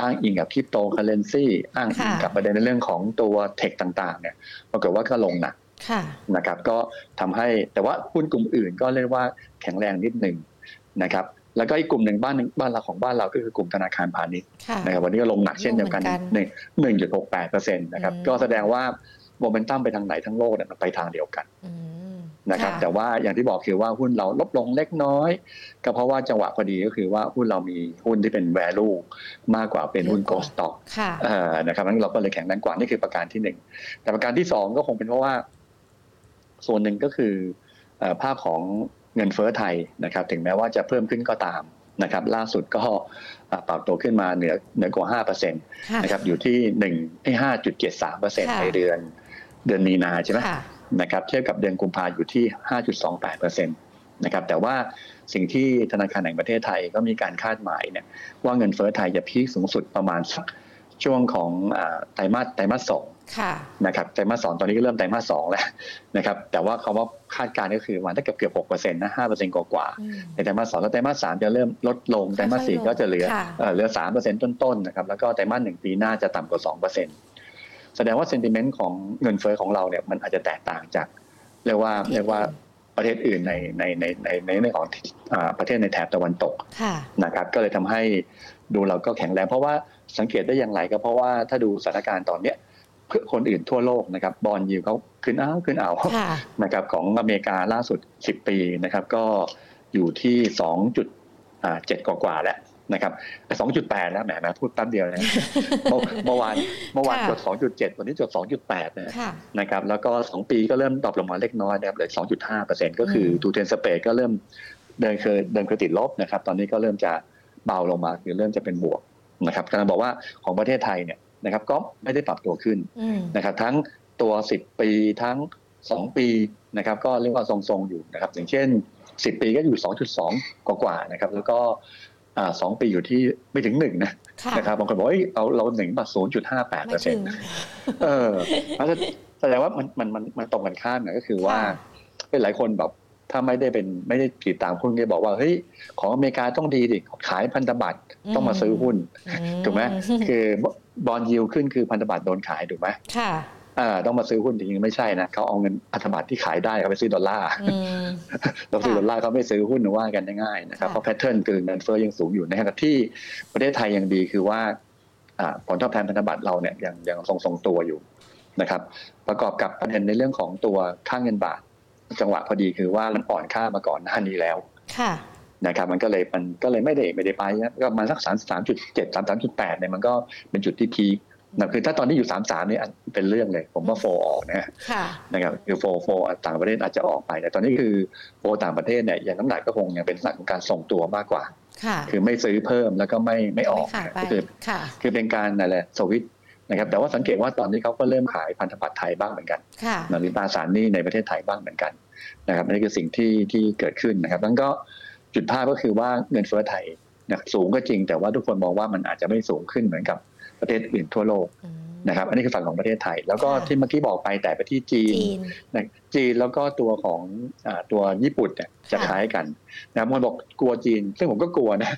อ้างอิงกับคริปโตเคอเรนซีอ้างอิงกับประเด็นในเรื่องของตัว tech ต่างๆเนี่ยปรากฏว่าก็ลงหนักนะครับก็ทำให้แต่ว่าหุ้นกลุ่มอื่นก็เรียกว่าแข็งแรงนิดหนึ่งนะครับแล้วก็อีกกลุ่มหนึ่งบ้านบ้านเราของบ้านเราก็คือกลุ่มธนาคารพาณิชย์นะครับวันนี้ก็ลงหนักเช่นเดียวกันหนึ่งหนึ่งจุดหกแปดเปอร์เซ็นต์นะครับก็แสดงว่าโมเมนตัมไปทางไหนทั้งโลกเนี่ยมันไปทางเดียวกัน นะครับ แต่ว่าอย่างที่บอกคือว่าหุ้นเราลบลงเล็กน้อย ก็เพราะว่าจังหวะพอดีก็คือว่าหุ้นเรามีหุ้นที่เป็น value มากกว่าเป็นหุ้น g o stock นะครับนั้นเราก็เลยแข็งแรงกว่านี่คือประการที่หนึ่งแต่ประการที่สองก็คงเป็นเพราะว่า ส่วนหนึ่งก็คือภาพของเงินเฟ้อไทยนะครับ ถึงแม้ว่าจะเพิ่มขึ้นก็ตามนะครับ ล่าสุดก็ปรับตัวขึ้นมาเหนือเหนือกว่า5%นะครับอยู่ที่1 5.73%ในเดือนเดือนมีนาใช่ไหม นะครับเทียบกับเดือนกุมภาอยู่ที่ 5.28%นะครับแต่ว่าสิ่งที่ธนาคารแห่งประเทศไทยก็มีการคาดหมายเนี่ยว่าเงินเฟ้อไทยจะพีคสูงสุดประมาณสักช่วงของไตรมาสไตรมาสสองนะครับไตรมาสสองตอนนี้ก็เริ่มไตรมาสสองแล้วนะครับแต่ว่าเขาว่าคาดการณ์ก็คือวันถ้าเกือบเกือบหกเปอร์เซ็นต์นะห้าเปอร์เซ็นต์กว่าในไตรมาสสองแล้วไตรมาสสามจะเริ่มลดลงไตรมาสสี่ก็จะเหลือเหลือสามเปอร์เซ็นต์ต้นๆนะครับแล้วก็ไตรมาสหนึ่งปีหน้าจะต่ำกว่าสองเปอร์เซ็นต์ แสดงว่าเซนติเมนต์ของเงินเฟ้อของเราเนี่ยมันอาจจะแตกต่างจากเรียกว่าเรียกว่าประเทศอื่นในในในในในในของประเทศในแถบตะวันตกนะครับ ก็เลยทำให้ดูเราก็แข็งแรง เพราะว่าสังเกตได้อย่างไรก็เพราะว่าถ้าดูสถานการณ์ตอนเนี้ยเพื่อคนอื่นทั่วโลกนะครับบอลยิวเขาขึ้นอ้าวขึ้นเอาวนะครับของอเมริกาล่าสุด 10 ปีนะครับ ก็อยู่ที่ 2.7 กว่าแล้ว นะครับสองจุดแปดแล้วแหมมาพูดแป๊บเดียวเลยเมื่อวานเมื่อวานจดสองจุดเจ็ดวันนี้จดสองจุดแปดนะครับแล้วก็สองปีก็เริ่มตอบลงมาเล็กน้อยนะครับเหลือสองจุดห้าเปอร์เซ็นต์ก็คือทูเทนสเปดก็เริ่มเดินเคยเดินเคยติดลบนะครับ ตอนนี้ก็เริ่มจะเบาลงมาคือเริ่มจะเป็นบวกนะครับกำลังบอกว่าของประเทศไทยเนี่ยนะครับก็ไม่ได้ปรับตัวขึ้นนะครับ ทั้งตัวสิบปีทั้งสองปีนะครับ ก็เรียกว่าทรงๆอยู่นะครับ อย่างเช่นสิบปีก็อยู่สองจุดสองกว่าๆนะครับ แล้วก็ สองปีอยู่ที่ไม่ถึงหนึ่งนะนะครับบางคนบอกว่าเราเราหนึ่งมาศูนย์จุดห้าแปดเปอร์เซ็นต์เออแสดงว่ามันมันมันมันตรงกันข้ามนะก็คือว่าเป็นหลายคนแบบถ้าไม่ได้เป็นไม่ได้ติดตามหุ้นก็บอกว่าเฮ้ยของอเมริกาต้องดีดิขายพันธบัตรต้องมาซื้อหุ้นถูกไหมคือบอลยิวขึ้นคือพันธบัตรโดนขายถูกไหมค่ะ ต้องมาซื้อหุ้นจริงๆไม่ใช่นะเขาเอาเงินพันธบัตรที่ขายได้เขาไปซื้อดอลลาร์เราซื้อดอลลาร์เขาไม่ซื้อหุ้นว่ากันง่ายๆนะครับเพราะแพทเทิร์นคือเงินเฟ้อยังสูงอยู่ในขณะที่ประเทศไทยยังดีคือว่าผลตอบแทนพันธบัตรเราเนี่ยยังยังทรงๆตัวอยู่นะครับ ประกอบกับประเด็นในเรื่องของตัวค่างเงินบาท จังหวะพอดีคือว่ามันอ่อนค่ามาก่อนหน้านี้แล้วนะครับมันก็เลยมันก็เลยไม่ได้ไม่ได้ไปก็มาสักสามสามจุดเจ็ดสามสามจุดแปดเนี่ยมันก็เป็นจุดที่พีค นะคือถ้าตอนนี้อยู่สามสามนี่เป็นเรื่องเลย ผมว่าโฟออกนะนะครับคือโฟโฟต่างประเทศอาจจะออกไป แต่ตอนนี้คือโฟต่างประเทศเนี่ยอย่างน้ำหนักก็คงยังเป็นลักษณะของการส่งตัวมากกว่าคือไม่ซื้อเพิ่มแล้วก็ไม่ไม่ออกคือคือเป็นการนั่นแหละสวิตนะครับแต่ว่าสังเกตว่าตอนนี้เขาก็เริ่มขายพันธบัตรไทยบ้างเหมือนกันนาฬิตาสารนี้ในประเทศไทยบ้างเหมือนกันนะครับนี่คือสิ่งที่ที่เกิดขึ้นนะครับแล้วก็จุดภาพก็คือว่าเงินเฟ้อไทยสูงก็จริง แต่ว่าทุกคนมองว่ามันอาจจะไม่สูงขึ้นเหมือนกับ ประเทศอื่นทั่วโลกนะครับ อันนี้คือฝั่งของประเทศไทย แล้วก็ที่เมื่อกี้บอกไปแต่ไปที่จีนจีนแล้วก็ตัวของตัวญี่ปุ่นเนี่ยจะคล้ายกันนะมันบอกกลัวจีน ซึ่งผมก็กลัวนะ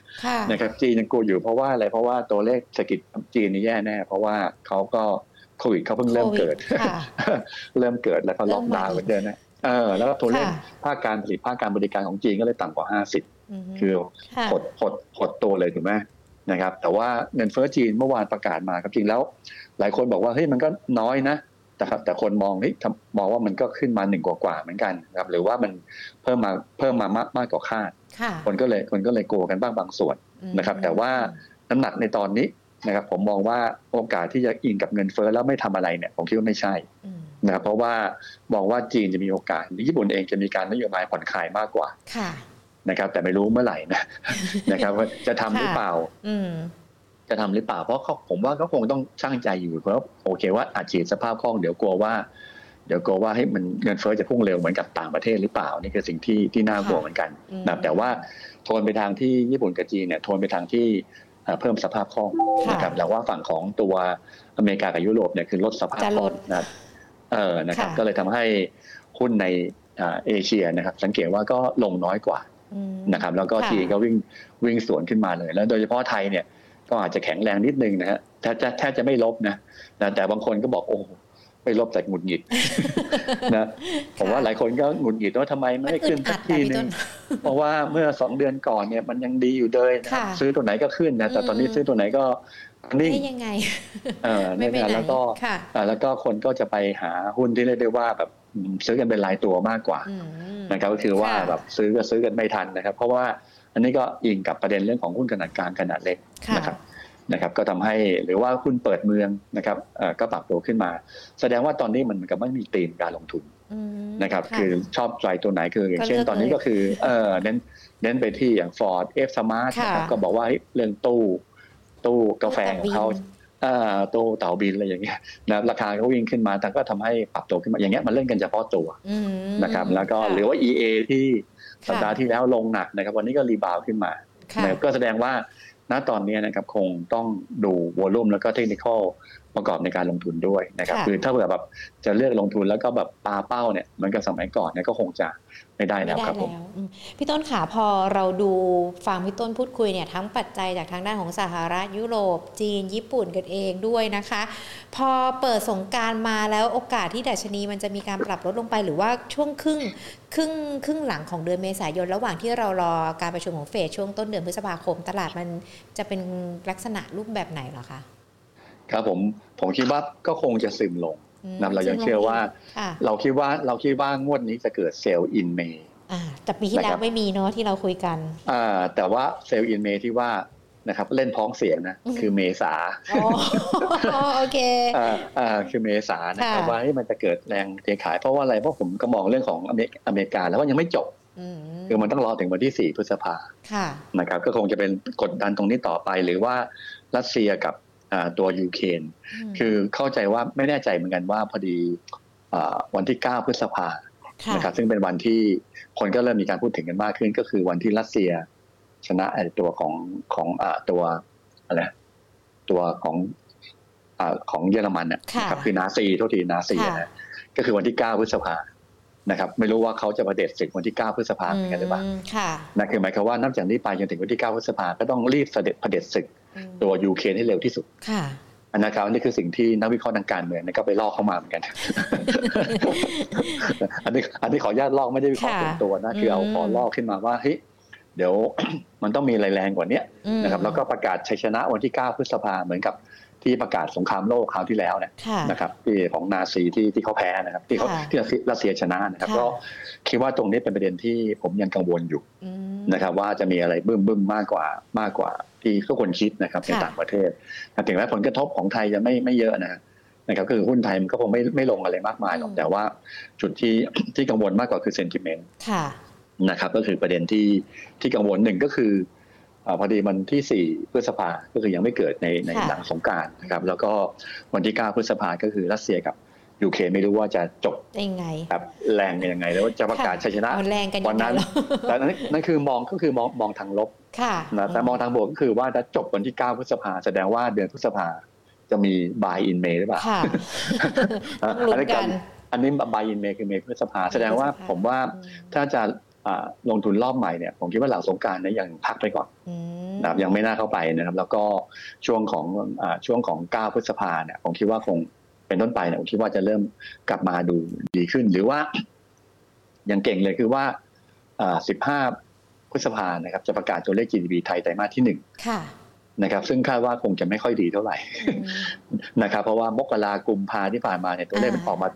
นะครับจีนยังกลัวอยู่เพราะว่าอะไรเพราะว่าตัวเลขเศรษฐกิจจีนนี่แย่แน่ เพราะว่าเขาก็โควิดเขาเพิ่งเริ่มเกิด เริ่มเกิดแล้วก็ล็อกดาวน์เหมือนเดิมนะเออแล้วตัวเลขภาคการผลิตภาคการบริการของจีนก็เลยต่ำกว่าห้าสิบคือหดหดหดตัวเลยถูกไหม นะครับแต่ว่าเงินเฟ้อจีนเมื่อวานประกาศมาครับจริงแล้ว หลายคนบอกว่าเฮ้ยมันก็น้อยนะแต่ครับแต่คนมองเฮ้ยมองว่ามันก็ขึ้นมาหนึ่งกว่าๆเหมือนกันครับหรือว่ามันเพิ่มมาเพิ่มมามากมากกว่าคาด คนก็เลยคนก็เลยโกกันบ้างบางส่วนนะครับ แต่ว่าน้ำหนักในตอนนี้นะครับผมมองว่าโอกาสที่จะอิงกับเงินเฟ้อแล้วไม่ทำอะไรเนี่ยผมคิดว่าไม่ใช่นะครับเพราะว่ามองว่าจีนจะมีโอกาสญี่ปุ่นเองจะมีการนโยบายผ่อนคลายมากกว่า นะครับ แต่ไม่รู้เมื่อไหร่นะนะครับว่าจะทำหรือเปล่าจะทำหรือเปล่าเพราะเขาผมว่าก็คงต้องช่างใจอยู่เพราะโอเคว่าอาจจะสภาพคล่องเดี๋ยวกลัวว่าเดี๋ยวกลัวว่าให้มันเงินเฟ้อจะพุ่งเร็วเหมือนกับต่างประเทศหรือเปล่านี่คือสิ่งที่ที่น่ากลัวเหมือนกันนะแต่ว่าโทนไปทางที่ญี่ปุ่นกับจีนเนี่ยโทนไปทางที่เพิ่มสภาพคล่องนะครับแต่ว่าฝั่งของตัวอเมริกากับยุโรปเนี่ยคือลดสภาพคล่องนะเออนะครับ ก็เลยทำให้หุ้นในเอเชียนะครับ สังเกตว่าก็ลงน้อยกว่า นะครับ แล้วก็ทีก็วิ่งวิ่งสวนขึ้นมาเลย แล้วโดยเฉพาะไทยเนี่ยก็อาจจะแข็งแรงนิดนึงนะฮะแทบจะแทบจะไม่ลบนะแต่บางคนก็บอกโอ้ไม่ลบแต่หงุดหงิดนะผมว่าหลายคนก็หงุดหงิดว่าทำไมไม่ขึ้นสักทีนึงเพราะว่าเมื่อสองเดือนก่อนเนี่ยมันยังดีอยู่เลยนะซื้อตัวไหนก็ขึ้นนะแต่ตอนนี้ซื้อตัวไหนก็นิ่งยังไงเออเนี่ยแล้วก็แล้วก็คนก็จะไปหาหุ้นที่เรียกได้ว่าแบบ ซื้อกันเป็นรายตัวมากกว่านะครับก็คือว่าแบบซื้อก็ซื้อกันไม่ทันนะครับ เพราะว่าอันนี้ก็อิงกับประเด็นเรื่องของหุ้นขนาดกลางขนาดเล็กนะครับนะครับก็ทำให้หรือว่าหุ้นเปิดเมืองนะครับก็ปรับตัวขึ้นมา แสดงว่าตอนนี้มันก็ไม่มีตีมการลงทุนนะครับคือชอบใจตัวไหนคืออย่างเช่นตอนนี้ก็คือเออเน้นเน้นไปที่อย่าง Ford F Smart นะครับก็บอกว่าเรื่องตู้ตู้กาแฟของเขา ตู้เต่าบินอะไรอย่างเงี้ยนะราคาก็วิ่งขึ้นมาแต่ก็ทำให้ปรับตัวขึ้นมาอย่างเงี้ยมันเล่นกันเฉพาะตัวนะครับ แล้วก็หรือว่า EA ที่สัปดาห์ที่แล้วลงหนักนะครับ วันนี้ก็รีบาวขึ้นมาก็แสดงว่าณตอนนี้นะครับคงต้องดูวอลุ่มแล้วก็เทคนิค ประกอบในการลงทุนด้วยนะครับ คือถ้าเผื่อแบบจะเลือกลงทุนแล้วก็แบบปาเป้าเนี่ยเหมือนกับสมัยก่อนเนี่ยก็คงจะไม่ได้แล้วครับผมพี่ต้นขาพอเราดูฟังพี่ต้นพูดคุยเนี่ยทั้งปัจจัยจากทางด้านของสหรัฐยุโรป จีน ญี่ปุ่นกันเองด้วยนะคะ พอเปิดสงกรานต์มาแล้วโอกาสที่ดัชนีมันจะมีการปรับลดลงไปหรือว่าช่วงครึ่งครึ่งครึ่งหลังของเดือนเมษายนระหว่างที่เรารอการประชุมของเฟดช่วงต้นเดือนพฤษภาคม ตลาดมันจะเป็นลักษณะรูปแบบไหนหรอคะ ครับผมผมคิดว่าก็คงจะซึมลงนะเรายังเชื่อว่า เราคิดว่าเราคิดว่างวดนี้จะเกิด sell in Mayแต่ปีที่แล้วไม่มีเนาะที่เราคุยกันอ่าแต่ว่า sell in May ที่ว่านะครับเล่นพ้องเสียงนะคือเมษาโอเคอ่าอ่าคือเมษานะครับว่ามันจะเกิดแรงเทขายเพราะว่าอะไรเพราะผมก็มองเรื่องของอเมริกาแล้วว่ายังไม่จบคือมันต้องรอถึงวันที่สี่พฤษภาค่ะนะครับก็คงจะเป็นกดดันตรงนี้ต่อไปหรือว่ารัสเซียกับ ตัวยูเครนคือเข้าใจว่าไม่แน่ใจเหมือนกันว่าพอดีวันที่ 9 พฤษภานะครับซึ่งเป็นวันที่คนก็เริ่มมีการพูดถึงกันมากขึ้น ก็คือวันที่รัสเซียชนะไอ้ตัวของของอตัวอะไรตัวของอของเยอรมันนะครับคือนาซีโทษทีนาซีนะก็คือวันที่ 9 พฤษภานะครับ ไม่รู้ว่าเขาจะประเด็จศึกวันที่ 9 พฤษภาเหมือนกันหรือเปล่านั่นคือหมายความว่านับจากนี้ไปจนถึงวันที่ 9 พฤษภาก็ต้องรีบเสด็จประเด็จศึก ตัวยูเครนให้เร็วที่สุดค่ะอันนะครับนี่คือสิ่งที่นักวิเคราะห์ทางการเมืองก็ไปลอกเข้ามาเหมือนกัน อันนี้อันนี้ขออนุญาตลอกไม่ได้วิเคราะห์ส่วนตัวนะคือเอาพอลอกขึ้นมาว่าเฮ้ยเดี๋ยวมันต้องมีอะไรแรงกว่านี้นะครับแล้วก็ประกาศชัยชนะวันที่9พฤษภาเหมือนกับที่ประกาศสงครามโลกคราวที่แล้วเนี่ยนะครับที่ของนาซีที่ที่เขาแพ้นะครับ ที่เขาที่รัสเซียชนะนะครับ ก็คิดว่าตรงนี้เป็นประเด็นที่ผมยังกังวลอยู่นะครับ ว่าจะมีอะไรบึ้มบึ้มมากกว่ามากกว่า ที่ทุกคนคิดนะครับในต่างประเทศถึงแม้ผลกระทบของไทยจะไม่ไม่เยอะนะนะครับคือหุ้นไทยมันก็คงไม่ไม่ลงอะไรมากมายหรอกแต่ว่าจุดที่ที่กังวลมากกว่าคือเซนติเมนต์นะครับก็คือประเด็นที่ที่กังวลหนึ่งก็คือพอดีวันที่ 4 พฤษภาก็คือยังไม่เกิดในในหลังสงการนะครับแล้วก็วันที่ 9 พฤษภาก็คือรัสเซียกับ ยูเครนไม่รู้ว่าจะจบยังไงครับแรงยังไง แล้วจะประกาศชัยชนะวันนั้นแต่นั้นนั่นคือมองก็คือมองมองทางลบนะแต่มองทางบวกก็คือว่าถ้าจบวันที่ 9 พฤษภาแสดงว่าเดือนพฤษภาจะมี buy in May หรือเปล่าอันนี้กันอันนี้ buy in May คือเมษพฤษภาแสดงว่าผมว่าถ้าจะลงทุนรอบใหม่เนี่ยผมคิดว่าหลังสงการเนี่ยยังพักไปก่อนนะครับยังไม่น่าเข้าไปนะครับ แล้วก็ช่วงของอช่วงของ 9 พฤษภาเนี่ยผมคิดว่าคง เป็นต้นไปเนี่ยผมคิดว่าจะเริ่มกลับมาดูดีขึ้น หรือว่ายังเก่งเลยคือว่า15พฤษภานะครับ จะประกาศตัวเลข GDP ไทยไตรมาสที่หนึ่งนะครับ ซึ่งคาดว่าคงจะไม่ค่อยดีเท่าไหร่นะครับ เพราะว่ามกรากุมภาที่ผ่านมาเนี่ยตัวเลขมันออกมา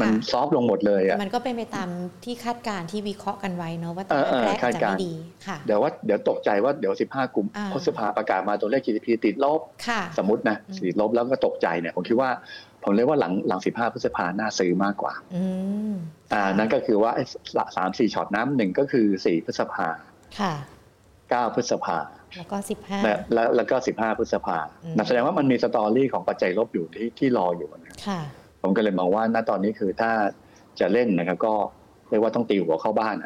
มันซอฟลงหมดเลยอะมันก็เป็นไปตามที่คาดการที่วิเคราะห์กันไว้เนาะว่าตัวแรกจะไม่ดีค่ะเดี๋ยวว่าเดี๋ยวตกใจว่าเดี๋ยว 15กุมพฤษภาประกาศมาตัวเลข GDP ติดลบสมมตินะติดลบแล้วก็ตกใจเนี่ยผมคิดว่าผมเรียกว่าหลังหลัง15พฤษภาน่าซื้อมากกว่าอ่านั่นก็คือว่าสามสี่ช็อตน้ำหนึ่งก็คือสี่พฤษภาค่ะเก้าพฤษภาแล้วก็สิบห้าแล้วแล้วก็สิบห้าพฤษภาแสดงว่ามันมี story ของปัจจัยลบอยู่ที่ที่รออยู่นะค่ะ ผมก็เลยมองว่าณตอนนี้คือถ้าจะเล่นนะครับก็เรียกว่าต้องตีหัวเข้าบ้าน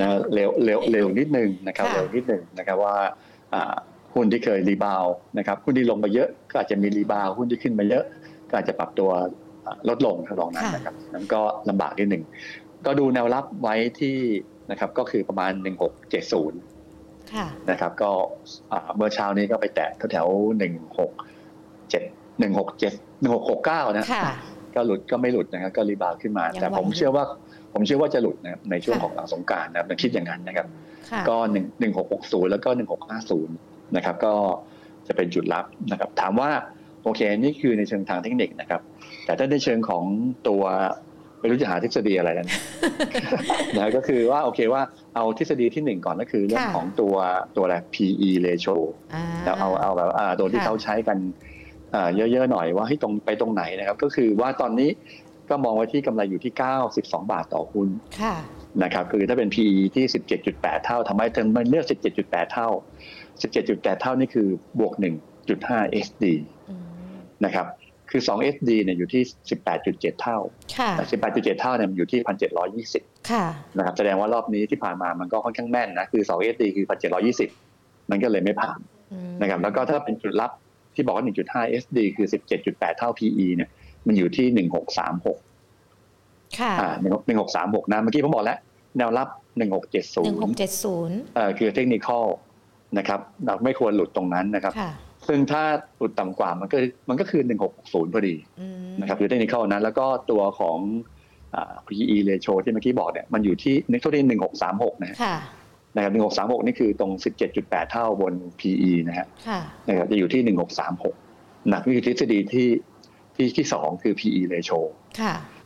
นะเร็วเร็วเร็วนิดนึงนะครับเร็วนิดนึงนะครับว่าหุ้นที่เคย rebound นะครับหุ้นที่ลงมาเยอะก็อาจจะมี rebound หุ้นที่ขึ้นมาเยอะ ก็อาจจะปรับตัวลดลงทำนองนั้นนะครับนั้นก็ลำบากนิดหนึ่งก็ดูแนวรับไว้ที่นะครับก็คือประมาณ 1670นะครับก็เมื่อเช้านี้ก็ไปแตะแถวๆ167167หนึ่งหกหกเก้านะก็หลุดก็ไม่หลุดนะครับก็รีบาวขึ้นมา แต่ผมเชื่อว่าผมเชื่อว่าจะหลุดนะครับในช่วงของหลังสงการนะครับคิดอย่างนั้นนะครับ ก็หนึ่งหนึ่งหกหกศูนย์แล้วก็หนึ่งหกห้าศูนย์นะครับ ก็จะเป็นจุดรับนะครับ ถามว่า โอเค นี่คือในเชิงทางเทคนิคนะครับ แต่ถ้าในเชิงของตัวไม่รู้จะหาทฤษฎีอะไรนั้นนะก็คือว่าโอเคว่าเอาทฤษฎีที่หนึ่งก่อนก็คือเรื่องของตัวตัวอะไร PE ratio แล้วเอาเอาแบบตัวที่เขาใช้กันเยอะๆหน่อยว่าให้ตรงไปตรงไหนนะครับ ก็คือว่าตอนนี้ก็มองไว้ที่กำไรอยู่ที่ 92 บาทต่อหุ้นนะครับคือถ้าเป็น PE ที่ 17.8 เท่าทำไมถึงมันเลือก 17.8 เท่า 17.8 เท่านี่คือบวก 1.5 SD นะครับคือ 2 SD เนี่ยอยู่ที่ 18.7 เท่า 18.7 เท่าเนี่ยอยู่ที่ 1,720นะครับ แสดงว่ารอบนี้ที่ผ่านมามันก็ค่อนข้างแม่นนะ คือ 2 SD คือ 1,720 มันก็เลยไม่ผ่านนะครับ แล้วก็ถ้าเป็นจุดรับที่บอกว่า 1.5 SD คือ 17.8 เท่า PE เนี่ย มันอยู่ที่ 1636 ค่ะอ่า1636 นะ เมื่อกี้ผมบอกแล้ว แนวรับ 1670 1670เอ่อคือเทคนิคอลนะครับ เราไม่ควรหลุดตรงนั้นนะครับ ซึ่งถ้าหลุดต่ำกว่ามันก็มันก็คือ 1660 พอดีนะครับคือเทคนิคอลนั้น แล้วก็ตัวของ PE ratio ที่เมื่อกี้บอกเนี่ยมันอยู่ที่นึกที่1636นะนะครับ1636 นี่คือตรง 17.8 เท่าบน PE นะฮะนะครับจะอยู่ที่ 1636นะนี่คือทฤษฎีที่ที่ที่สองคือ PE ratio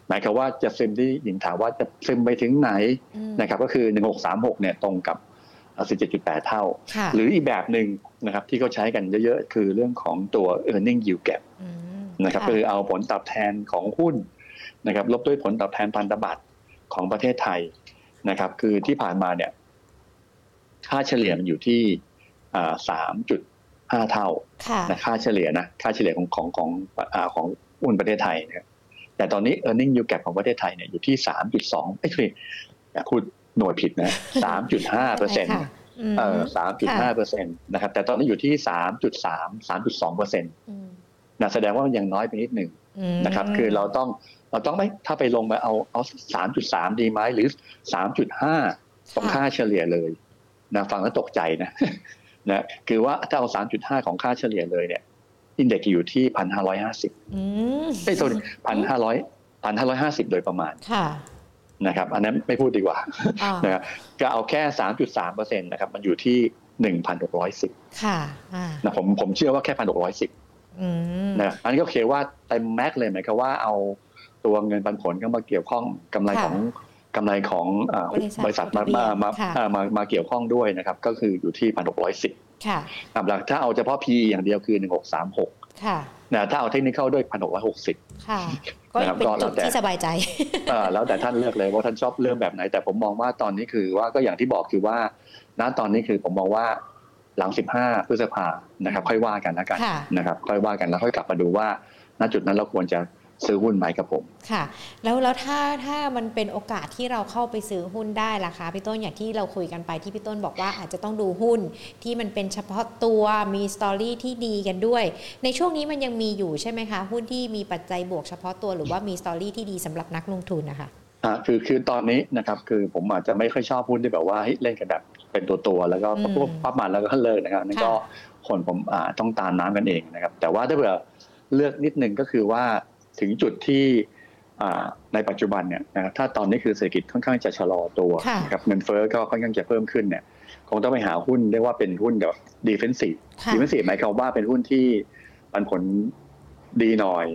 หมายความว่าจะซึมที่หญิงถามว่าจะซึมไปถึงไหนนะครับก็คือ 1636 เนี่ยตรงกับ 17.8 เท่า หรืออีกแบบหนึ่งนะครับที่เขาใช้กันเยอะๆ คือเรื่องของตัว e a r n i n g yield gap นะครับคือเอาผลตอบแทนของหุ้นนะครับลบด้วยผลตอบแทนพันธบัตรของประเทศไทยนะครับคือที่ผ่านมาเนี่ยค่าเฉลี่ยมันอยู่ที่สามจุดห้าเท่านะค่าเฉลี่ยนะค่าเฉลี่ยของของของของหุ้นประเทศไทยนะครับแต่ตอนนี้ e a r n i n g yield gap ของประเทศไทยเนี่ยอยู่ที่สามจุดสองไม่ใช่พูด หน่วยผิดนะสามจุดห้าเปอร์เซ็นต์เออสามจุดห้าเปอร์เซ็นต์นะครับ แต่ตอนนี้อยู่ที่สามจุดสามสามจุดสองเปอร์เซ็นต์นะแสดงว่ามันยังน้อยไปนิดหนึ่งนะครับ คือเราต้องเราต้องไม่ถ้าไปลงมาเอาเอาสามจุดสามดีไหมหรือสามจุดห้าตรงค่าเฉลี่ยเลยนะฟังแล้วตกใจนะนะคือว่าถ้าเอาสามจุดห้าของค่าเฉลี่ยเลยเนี่ยอินเด็กซ์อยู่ที่พันห้าร้อยห้าสิบไอ้ตัวพันห้าร้อยพันห้าร้อยห้าสิบโดยประมาณ นะครับอันนั้นไม่พูดดีกว่านะก็เอาแค่สามจุดสามเปอร์เซ็นต์นะครับมันอยู่ที่หนึ่งพันหกร้อยสิบนะผมผมเชื่อว่าแค่พันหกร้อยสิบนะอันนี้ก็เคว่าเต็มแม็กเลยหมายความว่าเอาตัวเงินปันผลเข้ามาเกี่ยวข้องกำไรของกำไรของบริษัทมามามามามาเกี่ยวข้องด้วยนะครับ ก็คืออยู่ที่พันหกร้อยสิบหลักถ้าเอาเฉพาะ PE อย่างเดียวคือหนึ่งหกสามหกนะถ้าเอาเทคนิคเข้าด้วยพันห กร้อยหกสิบก็เป็นจุดที่สบายใจแล้วแต่ท่านเลือกเลยว่าท่านชอบเรื่องแบบไหน แต่ผมมองว่าตอนนี้คือว่าก็อย่างที่บอกคือว่า ณตอนนี้คือผมมองว่าหลัง 15 พฤษภานะครับ ค่อยว่ากันแล้วกันนะครับ ค่อยว่ากันแล้วค่อยกลับมาดูว่าณจุดนั้นเราควรจะ ซื้อหุ้นไหมครับผมค่ะ แล้วแล้วถ้าถ้ามันเป็นโอกาสที่เราเข้าไปซื้อหุ้นได้ล่ะคะพี่ต้นอย่างที่เราคุยกันไปที่พี่ต้นบอกว่าอาจจะต้องดูหุ้นที่มันเป็นเฉพาะตัวมีสตอรี่ที่ดีกันด้วย ในช่วงนี้มันยังมีอยู่ใช่ไหมคะหุ้นที่มีปัจจัยบวกเฉพาะตัวหรือว่ามีสตอรี่ที่ดีสำหรับนักลงทุนนะคะอ่าคือคือตอนนี้นะครับคือผมอาจจะไม่ค่อยชอบหุ้นที่แบบว่าเล่นกันแบบเป็นตัวตัวแล้วก็ปุ๊บปั๊บมาแล้วก็เลิกนะครับนั่นก็คนผมอ่าต้องตามน้ำกันเองนะครับแต่ว่าถ้าเผื่อเลือกนิดนึงก็คือว่า ถึงจุดที่ในปัจจุบันเนี่ยนะครับถ้าตอนนี้คือเศรษฐกิจค่อนข้างจะชะลอตัวนะครับเงินเฟ้อก็ค่อนข้างจะเพิ่มขึ้นเนี่ยคงต้องไปหาหุ้นเรียกว่าเป็นหุ้นแบบ defensive defensive หมายความว่าเป็นหุ้นที่ปันผลดีหน่อย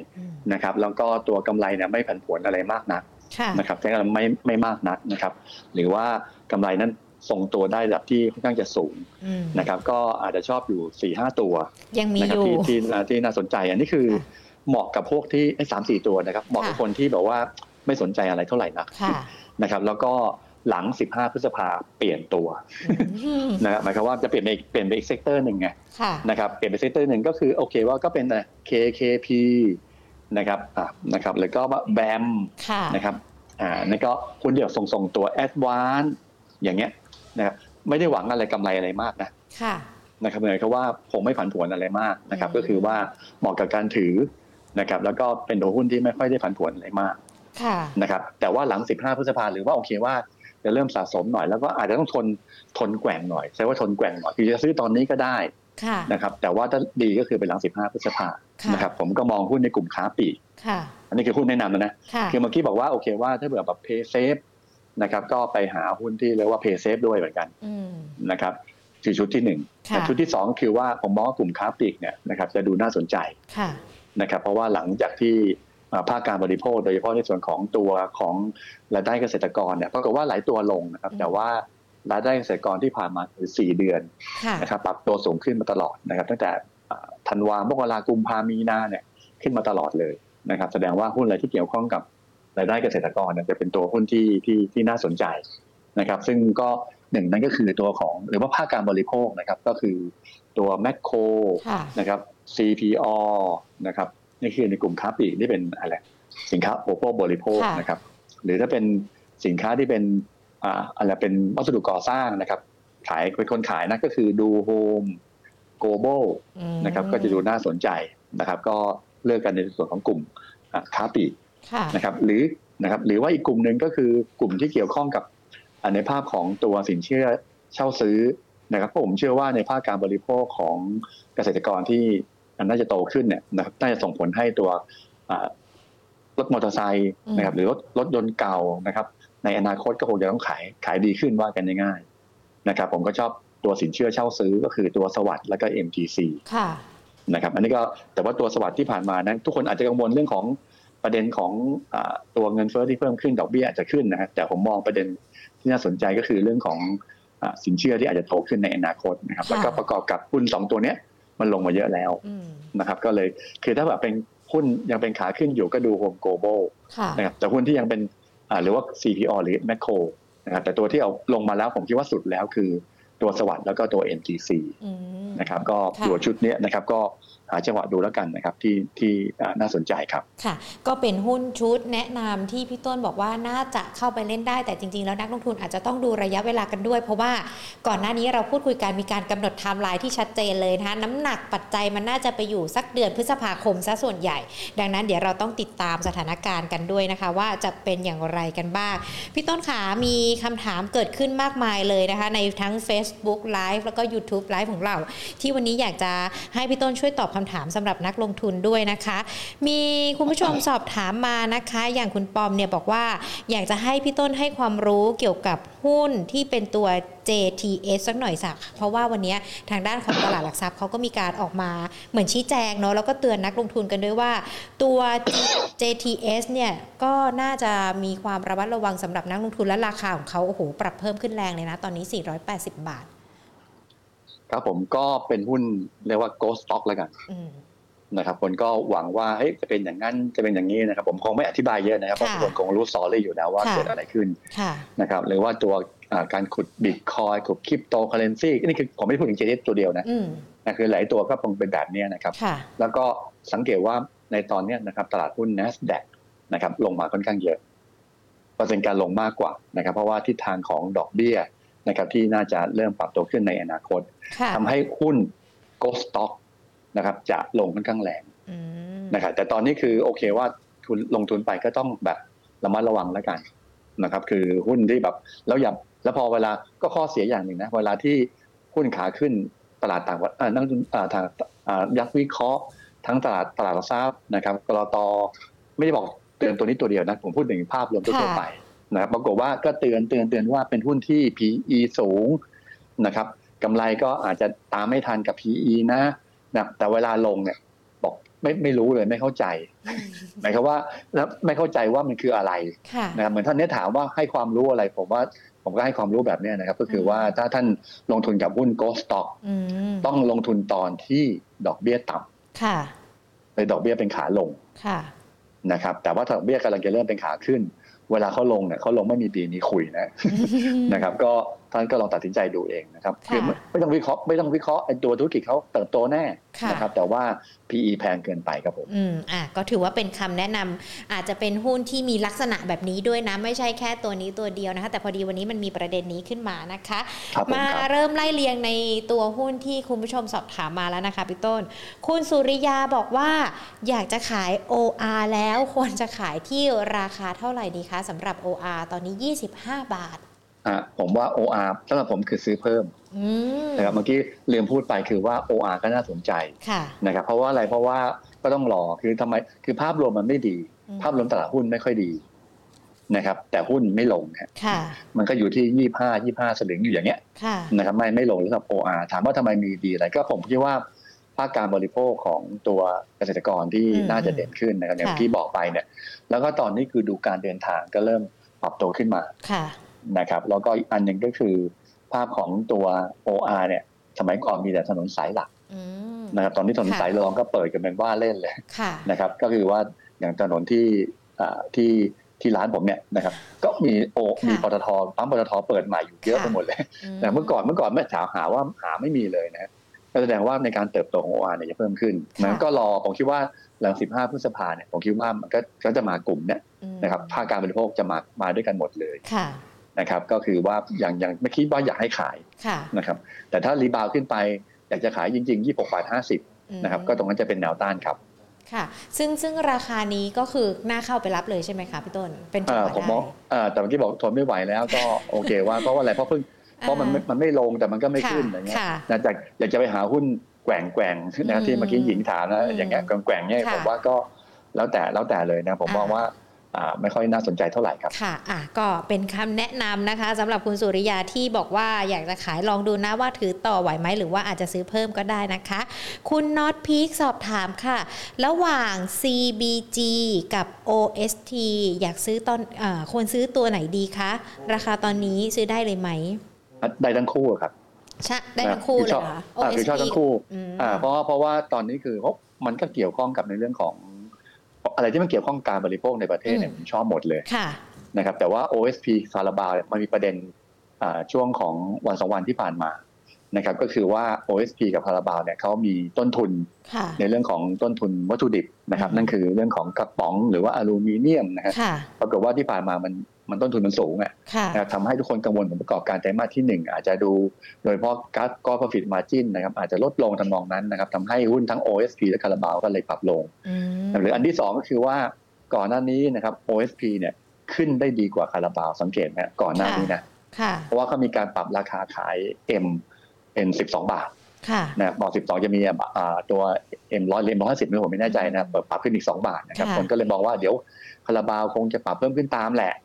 นะครับ แล้วก็ตัวกำไรเนี่ยไม่ผันผวนอะไรมากนักนะครับแต่ไม่ไม่มากนักนะครับ หรือว่ากำไรนั้นทรงตัวได้ระดับที่ค่อนข้างจะสูงนะครับ ก็อาจจะชอบอยู่สี่ห้าตัวยังมีอยู่ที่ที่น่าสนใจ อันนี้คือ เหมาะกับพวกที่สามสี่ตัวนะครับเหมาะกับคนที่แบบว่าไม่สนใจอะไรเท่าไหร่นักนะครับ แล้วก็หลัง 15 พฤษภาเปลี่ยนตัวนะครับหมายความว่าจะเปลี่ยนไปเปลี่ยนไปอีก sector หนึ่งไงนะครับเปลี่ยนไป sector หนึ่งก็คือโอเคว่าก็เป็น KKP นะครับอ่านะครับแล้วก็แบมนะครับอ่านี่ก็คุณเดี่ยวส่งส่งตัวแอดวานอย่างเงี้ยนะครับไม่ได้หวังอะไรกำไรอะไรมากนะนะครับเหมือนกับว่าคงไม่ผันผวนอะไรมากนะครับ ก็คือว่าเหมาะกับการถือ นะครับแล้วก็เป็นตัวหุ้นที่ไม่ค่อยได้ผันผวนอะไรมากนะครับแต่ว่าหลัง 15 พฤษภาหรือว่าโอเคว่าจะเริ่มสะสมหน่อยแล้วก็อาจจะต้องทนทนแกว่งหน่อยใช้ว่าทนแกว่งหน่อยคือจะซื้อตอนนี้ก็ได้นะครับแต่ว่าถ้าดีก็คือเป็นหลัง 15 พฤษภานะครับผมก็มองหุ้นในกลุ่มค้าปลีกอันนี้คือหุ้นแนะนำนะคือเมื่อกี้บอกว่าโอเคว่าถ้าเบื่อแบบเพย์เซฟนะครับก็ไปหาหุ้นที่เรียกว่าเพย์เซฟด้วยเหมือนกันนะครับคือชุดที่หนึ่งชุดที่สองคือว่าผมมองว่ากลุ่มค้าปลีกเนี่ยนะครับจะดูน่าสนใจ นะครับเพราะว่าหลังจากที่ภาคการบริโภค โดยเฉพาะในส่วนของตัวของรายได้เกษตรกรเนี่ยปรากฏว่าหลายตัวลงนะครับแต่ว่ารายได้เกษตรกรที่ผ่านมาถึงสี่เดือนนะครับปรับตัวสูงขึ้นมาตลอดนะครับตั้งแต่ธันวามกรากุมภามีนาเนี่ยขึ้นมาตลอดเลยนะครับแสดงว่าหุ้นอะไรที่เกี่ยวข้องกับรายได้เกษตรกรเนี่ยจะเป็นตัวหุ้นที่ที่ที่น่าสนใจนะครับ ซึ่งก็หนึ่งนั่นก็คือตัวของหรือว่าภาคการบริโภคนะครับ ก็คือตัวแมคโครนะครับ CPO นะครับนี่คือในกลุ่มค้าปลีกที่เป็นอะไรสินค้าโภคบริโภคนะครับ หรือถ้าเป็นสินค้าที่เป็นอะไรเป็นวัสดุก่อสร้างนะครับ ขายเป็นคนขายนะก็คือดูโฮมโกลบอลนะครับ ก็จะดูน่าสนใจนะครับ ก็เลือกกันในส่วนของกลุ่มค้าปลีกนะครับ หรือนะครับ หรือว่าอีกกลุ่มหนึ่งก็คือกลุ่มที่เกี่ยวข้องกับในภาพของตัวสินเชื่อเช่าซื้อนะครับผมเชื่อว่าในภาคการบริโภคของเกษตรกรที่ น่าจะโตขึ้นเนี่ยนะครับน่าจะส่งผลให้ตัวรถมอเตอร์ไซค์นะครับ หรือรถรถยนต์เก่านะครับ ในอนาคตก็คงจะต้องขายขายดีขึ้นว่ากันง่ายๆนะครับ ผมก็ชอบตัวสินเชื่อเช่าซื้อก็คือตัวสวัสด์แล้วก็ MTC ค่ะนะครับ อันนี้ก็แต่ว่าตัวสวัสด์ที่ผ่านมานะทุกคนอาจจะกังวลเรื่องของประเด็นของอตัวเงินเฟ้อที่เพิ่มขึ้นดอกเบี้ยอาจจะขึ้นนะฮะแต่ผมมองประเด็นที่น่าสนใจก็คือเรื่องของสินเชื่อที่อาจจะโตขึ้นในอนาคตนะครับ แล้วก็ประกอบกับหุ้นสองตัวเนี้ย มันลงมาเยอะแล้วนะครับ ก็เลยคือถ้าแบบเป็นหุ้นยังเป็นขาขึ้นอยู่ก็ดูโฮมโกลบอลนะครับแต่หุ้นที่ยังเป็นหรือว่า CPO หรือแมคโครนะครับแต่ตัวที่เอาลงมาแล้วผมคิดว่าสุดแล้วคือตัว SAWAD แล้วก็ตัว NGC นะครับ ก็ตัวชุดนี้นะครับ ก็ หาจังหวะดูแล้วกันนะครับที่ที่น่าสนใจครับค่ะ ก็เป็นหุ้นชุดแนะนำที่พี่ต้นบอกว่าน่าจะเข้าไปเล่นได้แต่จริง ๆ แล้วนักลงทุนอาจจะต้องดูระยะเวลากันด้วย เพราะว่าก่อนหน้านี้เราพูดคุยกันมีการกำหนดไทม์ไลน์ที่ชัดเจนเลยนะคะน้ำหนักปัจจัยมันน่าจะไปอยู่สักเดือนพฤษภาคมซะส่วนใหญ่ ดังนั้นเดี๋ยวเราต้องติดตามสถานการณ์กันด้วยนะคะ ว่าจะเป็นอย่างไรกันบ้างพี่ต้นขามีคำถามเกิดขึ้นมากมายเลยนะคะ ในทั้ง Facebook Live แล้วก็ YouTube Live ของเรา ที่วันนี้อยากจะให้พี่ต้นช่วยตอบคำถามสำหรับนักลงทุนด้วยนะคะ มีคุณผู้ชมสอบถามมานะคะ อย่างคุณปอมเนี่ยบอกว่า อยากจะให้พี่ต้นให้ความรู้เกี่ยวกับหุ้นที่เป็นตัว JTS สักหน่อยสัก เพราะว่าวันนี้ทางด้านของตลาดหลักทรัพย์เขาก็มีการออกมาเหมือนชี้แจงเนาะแล้วก็เตือนนักลงทุนกันด้วยว่า ตัว JTS เนี่ยก็น่าจะมีความระมัดระวังสำหรับนักลงทุนและราคาของเขาโอ้โหปรับเพิ่มขึ้นแรงเลยนะ ตอนนี้ 480 บาท ครับผมก็เป็นหุ้นเรียกว่า ghost stock แล้วกันนะครับคนก็หวังว่าเฮ้ยจะเป็นอย่างนั้นจะเป็นอย่างนี้นะครับ ผมคงไม่อธิบายเยอะนะครับเพราะคนคงรู้สอเลยอยู่แล้วว่าเกิดอะไรขึ้นนะครับหรือว่าตัวการขุดบิตคอยขุดคริปโตเคอเรนซีนี่คือผมไม่พูดถึงเจเตัวเดียวนะนะคือหลายตัวก็คงเป็นแบบนี้นะครับ แล้วก็สังเกตว่าในตอนนี้นะครับตลาดหุ้น NASDAQ นะครับลงมาค่อนข้างเยอะเปอร์เซ็นต์การลงมากกว่านะครับ เพราะว่าทิศทางของดอกเบี้ย นะครับที่น่าจะเริ่มปรับตัวขึ้นในอนาคตทำให้หุ้น growth stock นะครับจะลงค่อนข้างแรงนะครับแต่ตอนนี้คือโอเคว่าทุนลงทุนไปก็ต้องแบบระมัดระวังแล้วกันนะครับ คือหุ้นที่แบบแล้วอย่าแล้วพอเวลาก็ข้อเสียอย่างหนึ่งนะเวลาที่หุ้นขาขึ้นตลาดต่างประเทศนักทุนทางยักษ์วิเคราะห์ ทั้งตลาดตลาดหลักทรัพย์นะครับกรตไม่ได้บอกเตือนตัวนี้ตัวเดียวนะผมพูดถึงภาพรวมทั่วไป นะครับปรากฏว่าก็เตือนเตือนเตือนว่าเป็นหุ้นที่ PE สูงนะครับกำไรก็อาจจะตามไม่ทันกับ PE นะนะแต่เวลาลงเนี่ยบอกไม่ไม่รู้เลยไม่เข้าใจหมายความว่าแล้วไม่เข้าใจว่ามันคืออะไรนะครับเหมือนท่านนี้ถามว่าให้ความรู้อะไร ผมว่าผมก็ให้ความรู้แบบนี้นะครับ ก็คือว่าถ้าท่านลงทุนกับหุ้นโกลสต็อกต้องลงทุนตอนที่ดอกเบี้ยต่ำในดอกเบี้ยเป็นขาลงนะครับ แต่ว่าดอกเบี้ยกำลังจะเริ่มเป็นขาขึ้น เวลาเขาลงเนี่ยเขาลงไม่มีปีนี้คุยนะนะครับ ก็ ท่านก็ลองตัดสินใจดูเองนะครับคือไม่ต้องวิเคราะห์ไม่ต้องวิเคราะห์ไอ้ตัวธุรกิจเขาเติบโตแน่นะครับแต่ว่า PE แพงเกินไปครับผมอืมอะก็ถือว่าเป็นคำแนะนำอาจจะเป็นหุ้นที่มีลักษณะแบบนี้ด้วยนะ ไม่ใช่แค่ตัวนี้ตัวเดียวนะคะ แต่พอดีวันนี้มันมีประเด็นนี้ขึ้นมานะคะมาเริ่มไล่เรียงในตัวหุ้นที่คุณผู้ชมสอบถามมาแล้วนะคะพี่ต้น คุณสุริยาบอกว่าอยากจะขาย OR แล้วควรจะขายที่ราคาเท่าไหร่ดีคะสำหรับ OR ตอนนี้ 25 บาท อะผมว่า OR สำหรับผมคือซื้อเพิ่มอืมนะครับเมื่อกี้ลืมพูดไปคือว่า OR ก็น่าสนใจค่ะนะครับเพราะว่าอะไรเพราะว่าก็ต้องรอคือทำไมคือภาพรวมมันไม่ดีอืมภาพรวมตลาดหุ้นไม่ค่อยดีนะครับ แต่หุ้นไม่ลงฮะค่ะมันก็อยู่ที่ยี่ห้ายี่ห้าสลึงอยู่อย่างเงี้ยค่ะนะครับไม่ไม่ลงสำหรับ OR ถามว่าทำไมมีดีอะไรก็ผมคิดว่าภาคการบริโภคของตัวเกษตรกรที่อืมน่าจะเด่นขึ้นนะครับอย่างค่ะที่บอกไปเนี่ย แล้วก็ตอนนี้คือดูการเดินทางก็เริ่มปรับตัวขึ้นมาค่ะ นะครับ แล้วก็อีกอันหนึ่งก็คือ ภาพของตัว OR เนี่ย สมัยก่อนมีแต่ถนนสายหลักอืมนะครับ ตอนนี้ถนนค่ะสายรองก็เปิดกันเป็นว่าเล่นเลยค่ะนะครับ ก็คือว่าอย่างถนนที่อ่าที่ที่ร้านผมเนี่ยนะครับ ก็มีโอค่ะมีปตทปั๊มปตทเปิดใหม่อยู่เยอะค่ะไปหมดเลยแต่เมื่อก่อนเมื่อก่อนไม่ถามหาว่าหาไม่มีเลยนะก็แสดงว่าในการเติบโตของ OR เนี่ยจะเพิ่มขึ้นค่ะมันก็รอผมคิดว่าหลัง 15 พฤษภาเนี่ยผมคิดว่ามันก็ก็จะมากลุ่มเนี่ยอืมนะครับภาคการบริโภคจะมามาด้วยกันหมดเลยค่ะ นะครับก็คือว่าอย่างอย่างไม่คิดว่าอยากให้ขายค่ะนะครับแต่ถ้ารีบาวขึ้นไปอยากจะขายจริง ๆ 26บาท50อืมนะครับก็ตรงนั้นจะเป็นแนวต้านครับค่ะซึ่งซึ่งราคานี้ก็คือน่าเข้าไปรับเลยใช่ไหมคะพี่ต้นเป็นจังอ่าหวะผมมได้องอ่าแต่เมื่อกี้บอกทนไม่ไหวแล้วก็โอเคว่าเพราะว่าอะไรเพราะเพิ่งเพราะมันไม่มันไม่ลงแต่มันก็ไม่ขึ้นอย่างเงี้ยค่ะนะจากอยากจะไปหาหุ้นแกว่งแกว่งๆนะที่เมื่อกี้หญิงถามนะอืมอย่างเงี้ยแกว่งแกว่งๆเนี่ยค่ะผมว่าก็แล้วแต่แล้วแต่เลยนะผมมองอ่าว่าอ่า ไม่ค่อยน่าสนใจเท่าไหร่ครับ ค่ะอะก็เป็นคำแนะนำนะคะสำหรับคุณสุริยาที่บอกว่าอยากจะขายลองดูนะว่าถือต่อไหวไหมหรือว่าอาจจะซื้อเพิ่มก็ได้นะคะ คุณน็อตพีคสอบถามค่ะ ระหว่าง CBG กับ OST อยากซื้อตอนอาควรซื้อตัวไหนดีคะ ราคาตอนนี้ซื้อได้เลยไหม ได้ทั้งคู่ครับใช่ได้ทั้งคู่เลยเหรอคะอ่าคือชอบทั้งคู่อืมอ่าเพราะว่าเพราะว่าตอนนี้คือเพราะมันก็เกี่ยวข้องกับในเรื่องของ อะไรที่มันเกี่ยวข้องการบริโภคในประเทศเนี่ยผมชอบหมดเลยค่ะนะครับแต่ว่า OSP ซาลาบามันมีประเด็นอ่าช่วงของวันสองวันที่ผ่านมานะครับก็คือว่า OSP กับคาราบาวเนี่ยเขามีต้นทุนค่ะในเรื่องของต้นทุนวัตถุดิบนะครับอืมนั่นคือเรื่องของกระป๋องหรือว่าอลูมิเนียมนะฮะค่ะปรากฏว่าที่ผ่านมามัน มันต้นทุนมันสูงอะค่ะนะครับทำให้ทุกคนกังวลผลประกอบการไตรมาสที่หนึ่งอาจจะดูโดยเฉพาะการก็ profit margin นะครับอาจจะลดลงทำนองนั้นนะครับทำให้หุ้นทั้ง OSP และคาราบาวก็เลยปรับลงอืมหรืออันที่สองก็คือว่าก่อนหน้านี้นะครับ OSP เนี่ยขึ้นได้ดีกว่าคาราบาวสังเกตนะก่อนหน้านี้นะค่ะเพราะว่าเขามีการปรับราคาขาย M เป็น12 บาทค่ะนะบอก12 จะมีอ่าตัว M ร้อยเอ็มร้อยสิบไม่ผมไม่แน่ใจนะปรับขึ้นอีก 2 บาทนะครับค่ะคนก็เลยมองว่าเดี๋ยวคาราบาวคงจะปรับเพิ่มขึ้นตามแหละอืม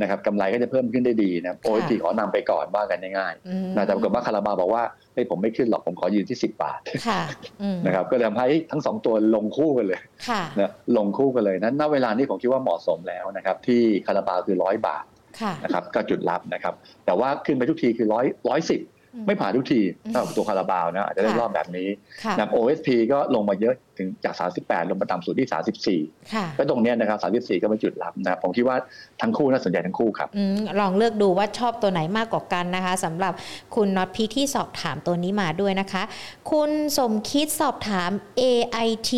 นะครับกำไรก็จะเพิ่มขึ้นได้ดีนะ OSP ขอนำไปก่อนว่ากันง่ายอืมๆนะแต่ปรากฏว่าคาราบาวบอกว่าเฮ้ยผมไม่ขึ้นหรอกผมขอยืนที่10บาทค่ะอืมนะครับก็เลยทำให้ทั้งสองตัวลงคู่กันเลยค่ะนะลงคู่กันเลยนั้นณเวลานี้ผมคิดว่าเหมาะสมแล้วนะครับที่คาราบาวคือร้อยบาทค่ะนะครับก็จุดรับนะครับ แต่ว่าขึ้นไปทุกทีคือร้อยร้อยสิบ ไม่ผ่านทุกทีอืมสำหรับตัวคาราบาวนะอาจจะได้ค่ะรอบแบบนี้ค่ะนะครับ OSP ก็ลงมาเยอะถึงจาก 38 ลงมาต่ำสุดที่ 34ค่ะก็ตรงเนี้ยนะครับ 34 ก็เป็นจุดรับนะครับผมคิดว่าทั้งคู่น่าสนใจทั้งคู่ครับอืมลองเลือกดูว่าชอบตัวไหนมากกว่ากันนะคะสำหรับคุณน็อตพีที่สอบถามตัวนี้มาด้วยนะคะ คุณสมคิดสอบถาม AIT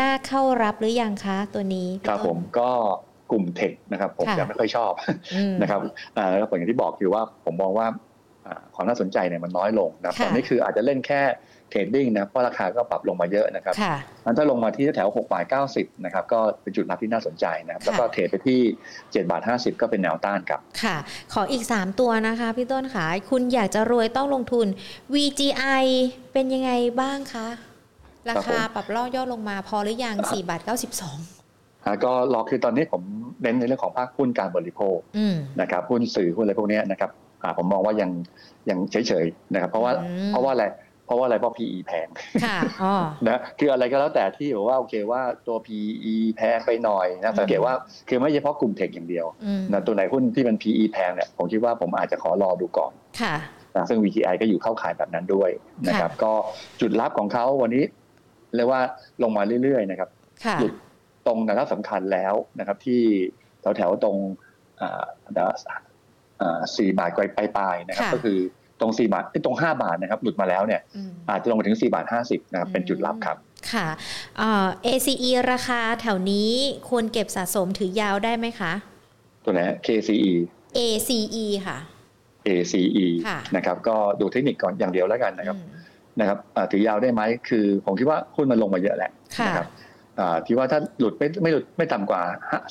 น่าเข้ารับหรือยังคะตัวนี้ครับผมก็กลุ่มเทคนะครับผมค่ะจะไม่ค่อยชอบอืมนะครับอ่าแล้วผมอย่างที่บอกคือว่าผมมองว่าอ่า ความน่าสนใจเนี่ยมันน้อยลงนะครับค่ะตอนนี้คืออาจจะเล่นแค่เทรดดิ้งนะครับเพราะราคาก็ปรับลงมาเยอะนะครับค่ะมันถ้าลงมาที่แถว6บาท90นะครับก็เป็นจุดรับที่น่าสนใจนะครับค่ะแล้วก็เทรดไปที่7บาท50 ก็เป็นแนวต้านครับค่ะ ขออีก 3 ตัวนะคะพี่ต้นค่ะคุณอยากจะรวยต้องลงทุน VGI เป็นยังไงบ้างคะ ราครัคาบผมปรับล่อย่อลงมาพอหรือยัง4บาท92อ่าก็รอคือตอนนี้ผมเน้นในเรื่องของภาคหุ้นการบริโภคอืมนะครับหุ้นสื่อหุ้นอะไรพวกเนี้ยนะครับอ่า ผมมองว่ายังยังเฉยๆนะครับ เพราะว่าอืมเพราะว่าอะไรเพราะว่าอะไรเพราะ PE แพงค่ะอ๋อนะคืออะไรก็แล้วแต่ที่บอกว่าโอเคว่าตัว PE แพงไปหน่อยนะสังเกตว่าคือไม่เฉพาะกลุ่มเทคอย่างเดียวอืมนะตัวไหนหุ้นที่มัน PE แพงเนี่ยผมคิดว่าผมอาจจะขอรอดูก่อนค่ะนะซึ่ง VTI ก็อยู่เข้าขายแบบนั้นด้วยนะครับ ก็จุดรับของเขาวันนี้เรียกว่าลงมาเรื่อยๆนะครับค่ะหลุดตรงแนวรับสำคัญแล้วนะครับ ที่แถวๆตรงอ่าอ่า สี่บาทไปปลายๆนะครับค่ะก็คือตรงสี่บาทเอ้ยตรงห้าบาทนะครับหลุดมาแล้วเนี่ยอืมอาจจะลงมาถึงสี่บาทห้าสิบนะครับเป็นจุดรับครับค่ะเอ่อ ACE ราคาแถวนี้ควรเก็บสะสมถือยาวได้ไหมคะ ตัวไหน KCE ACE ค่ะ ACE ค่ะนะครับก็ดูเทคนิคก่อนอย่างเดียวแล้วกันนะครับอืมนะครับอ่าถือยาวได้ไหมคือ ผมคิดว่าหุ้นมันลงมาเยอะแหละค่ะนะครับอ่าที่ว่าถ้าหลุดไม่ไม่หลุดไม่ต่ำกว่า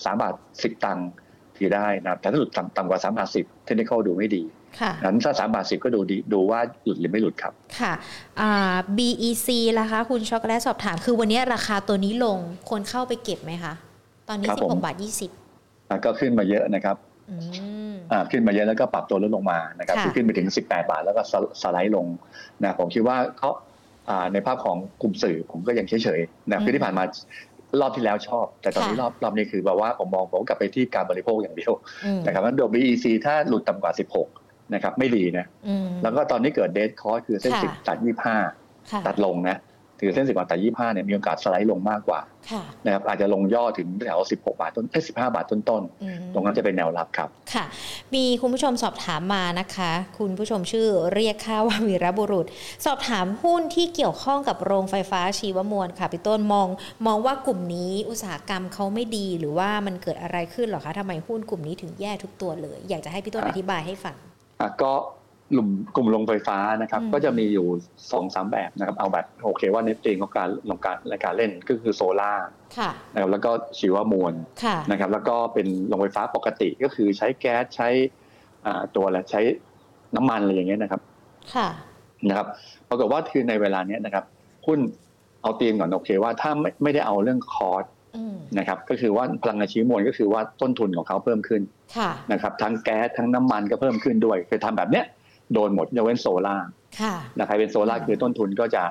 สามบาทสิบตังค์ ถือได้นะครับแต่ถ้าหลุดต่ำต่ำกว่า3บาท10เทคนิคดูไม่ดีค่ะนั้นถ้า3บาท10ก็ดูดีดูว่าหลุดหรือไม่หลุดครับ ค่ะอ่า BEC ล่ะคะ คุณช็อกโกแลตสอบถาม คือวันนี้ราคาตัวนี้ลงคนเข้าไปเก็บไหมคะ ตอนนี้ครับผม16บาท20อะก็ขึ้นมาเยอะนะครับอืมอ่าขึ้นมาเยอะแล้วก็ปรับตัวลดลงมานะครับค่ะคือขึ้นไปถึง 18 บาทแล้วก็สสไลด์ลงนะผมคิดว่าเขาอ่าในภาพของกลุ่มสื่อผมก็ยังเฉยๆนะคือที่ผ่านมา รอบที่แล้วชอบ แต่ตอนนี้รอบรอบนี้คือแบบว่าผมมองผมกลับไปที่การบริโภคอย่างเดียวอืมนะครับว่าโดย BEC ถ้าหลุดต่ำกว่า 16 นะครับ ไม่ดีนะอืมแล้วก็ตอนนี้เกิดเดทคอร์สคือเส้นค่ะสิบตัดยี่ห้าค่ะตัดลงนะ ถือเส้นสิบตัดยี่ห้าเนี่ยมีโอกาสสไลด์ลงมากกว่าค่ะนะครับอาจจะลงย่อถึงแถวสิบหกบาทต้นเอ้สิบห้าบาทต้นอืมๆตรงนั้นจะเป็นแนวรับครับค่ะ มีคุณผู้ชมสอบถามมานะคะ คุณผู้ชมชื่อเรียกค่าว่าวีรบุรุษ สอบถามหุ้นที่เกี่ยวข้องกับโรงไฟฟ้าชีวมวลค่ะพี่ต้นมองมองว่ากลุ่มนี้อุตสาหกรรมเขาไม่ดีหรือว่ามันเกิดอะไรขึ้นเหรอคะทำไมหุ้นกลุ่มนี้ถึงแย่ทุกตัวเลย อยากจะให้พี่ต้นอธิบายให้ฟังอะก็ กลุ่มกลุ่มโรงไฟฟ้านะครับอืมก็จะมีอยู่สองสามแบบนะครับเอาแบบโอเคว่าในเองของการลงการในการเล่นก็คือโซล่าค่ะนะครับแล้วก็ชีวมวลค่ะนะครับ แล้วก็เป็นโรงไฟฟ้าปกติก็คือใช้แก๊สใช้อ่าตัวอะไรใช้น้ำมันอะไรอย่างเงี้ยนะครับค่ะนะครับปรากฏว่าคือในเวลาเนี้ยนะครับหุ้นเอาเตียงก่อนโอเคว่าถ้าไม่ไม่ได้เอาเรื่องคอร์สอืมนะครับก็คือว่าพลังงานชีวมวลก็คือว่าต้นทุนของเขาเพิ่มขึ้นค่ะนะครับทั้งแก๊สทั้งน้ำมันก็เพิ่มขึ้นด้วยคือทำแบบเนี้ย โดนหมดยกเว้นโซล่าค่ะนะใครเป็นโซล่าคือต้นทุนก็จะ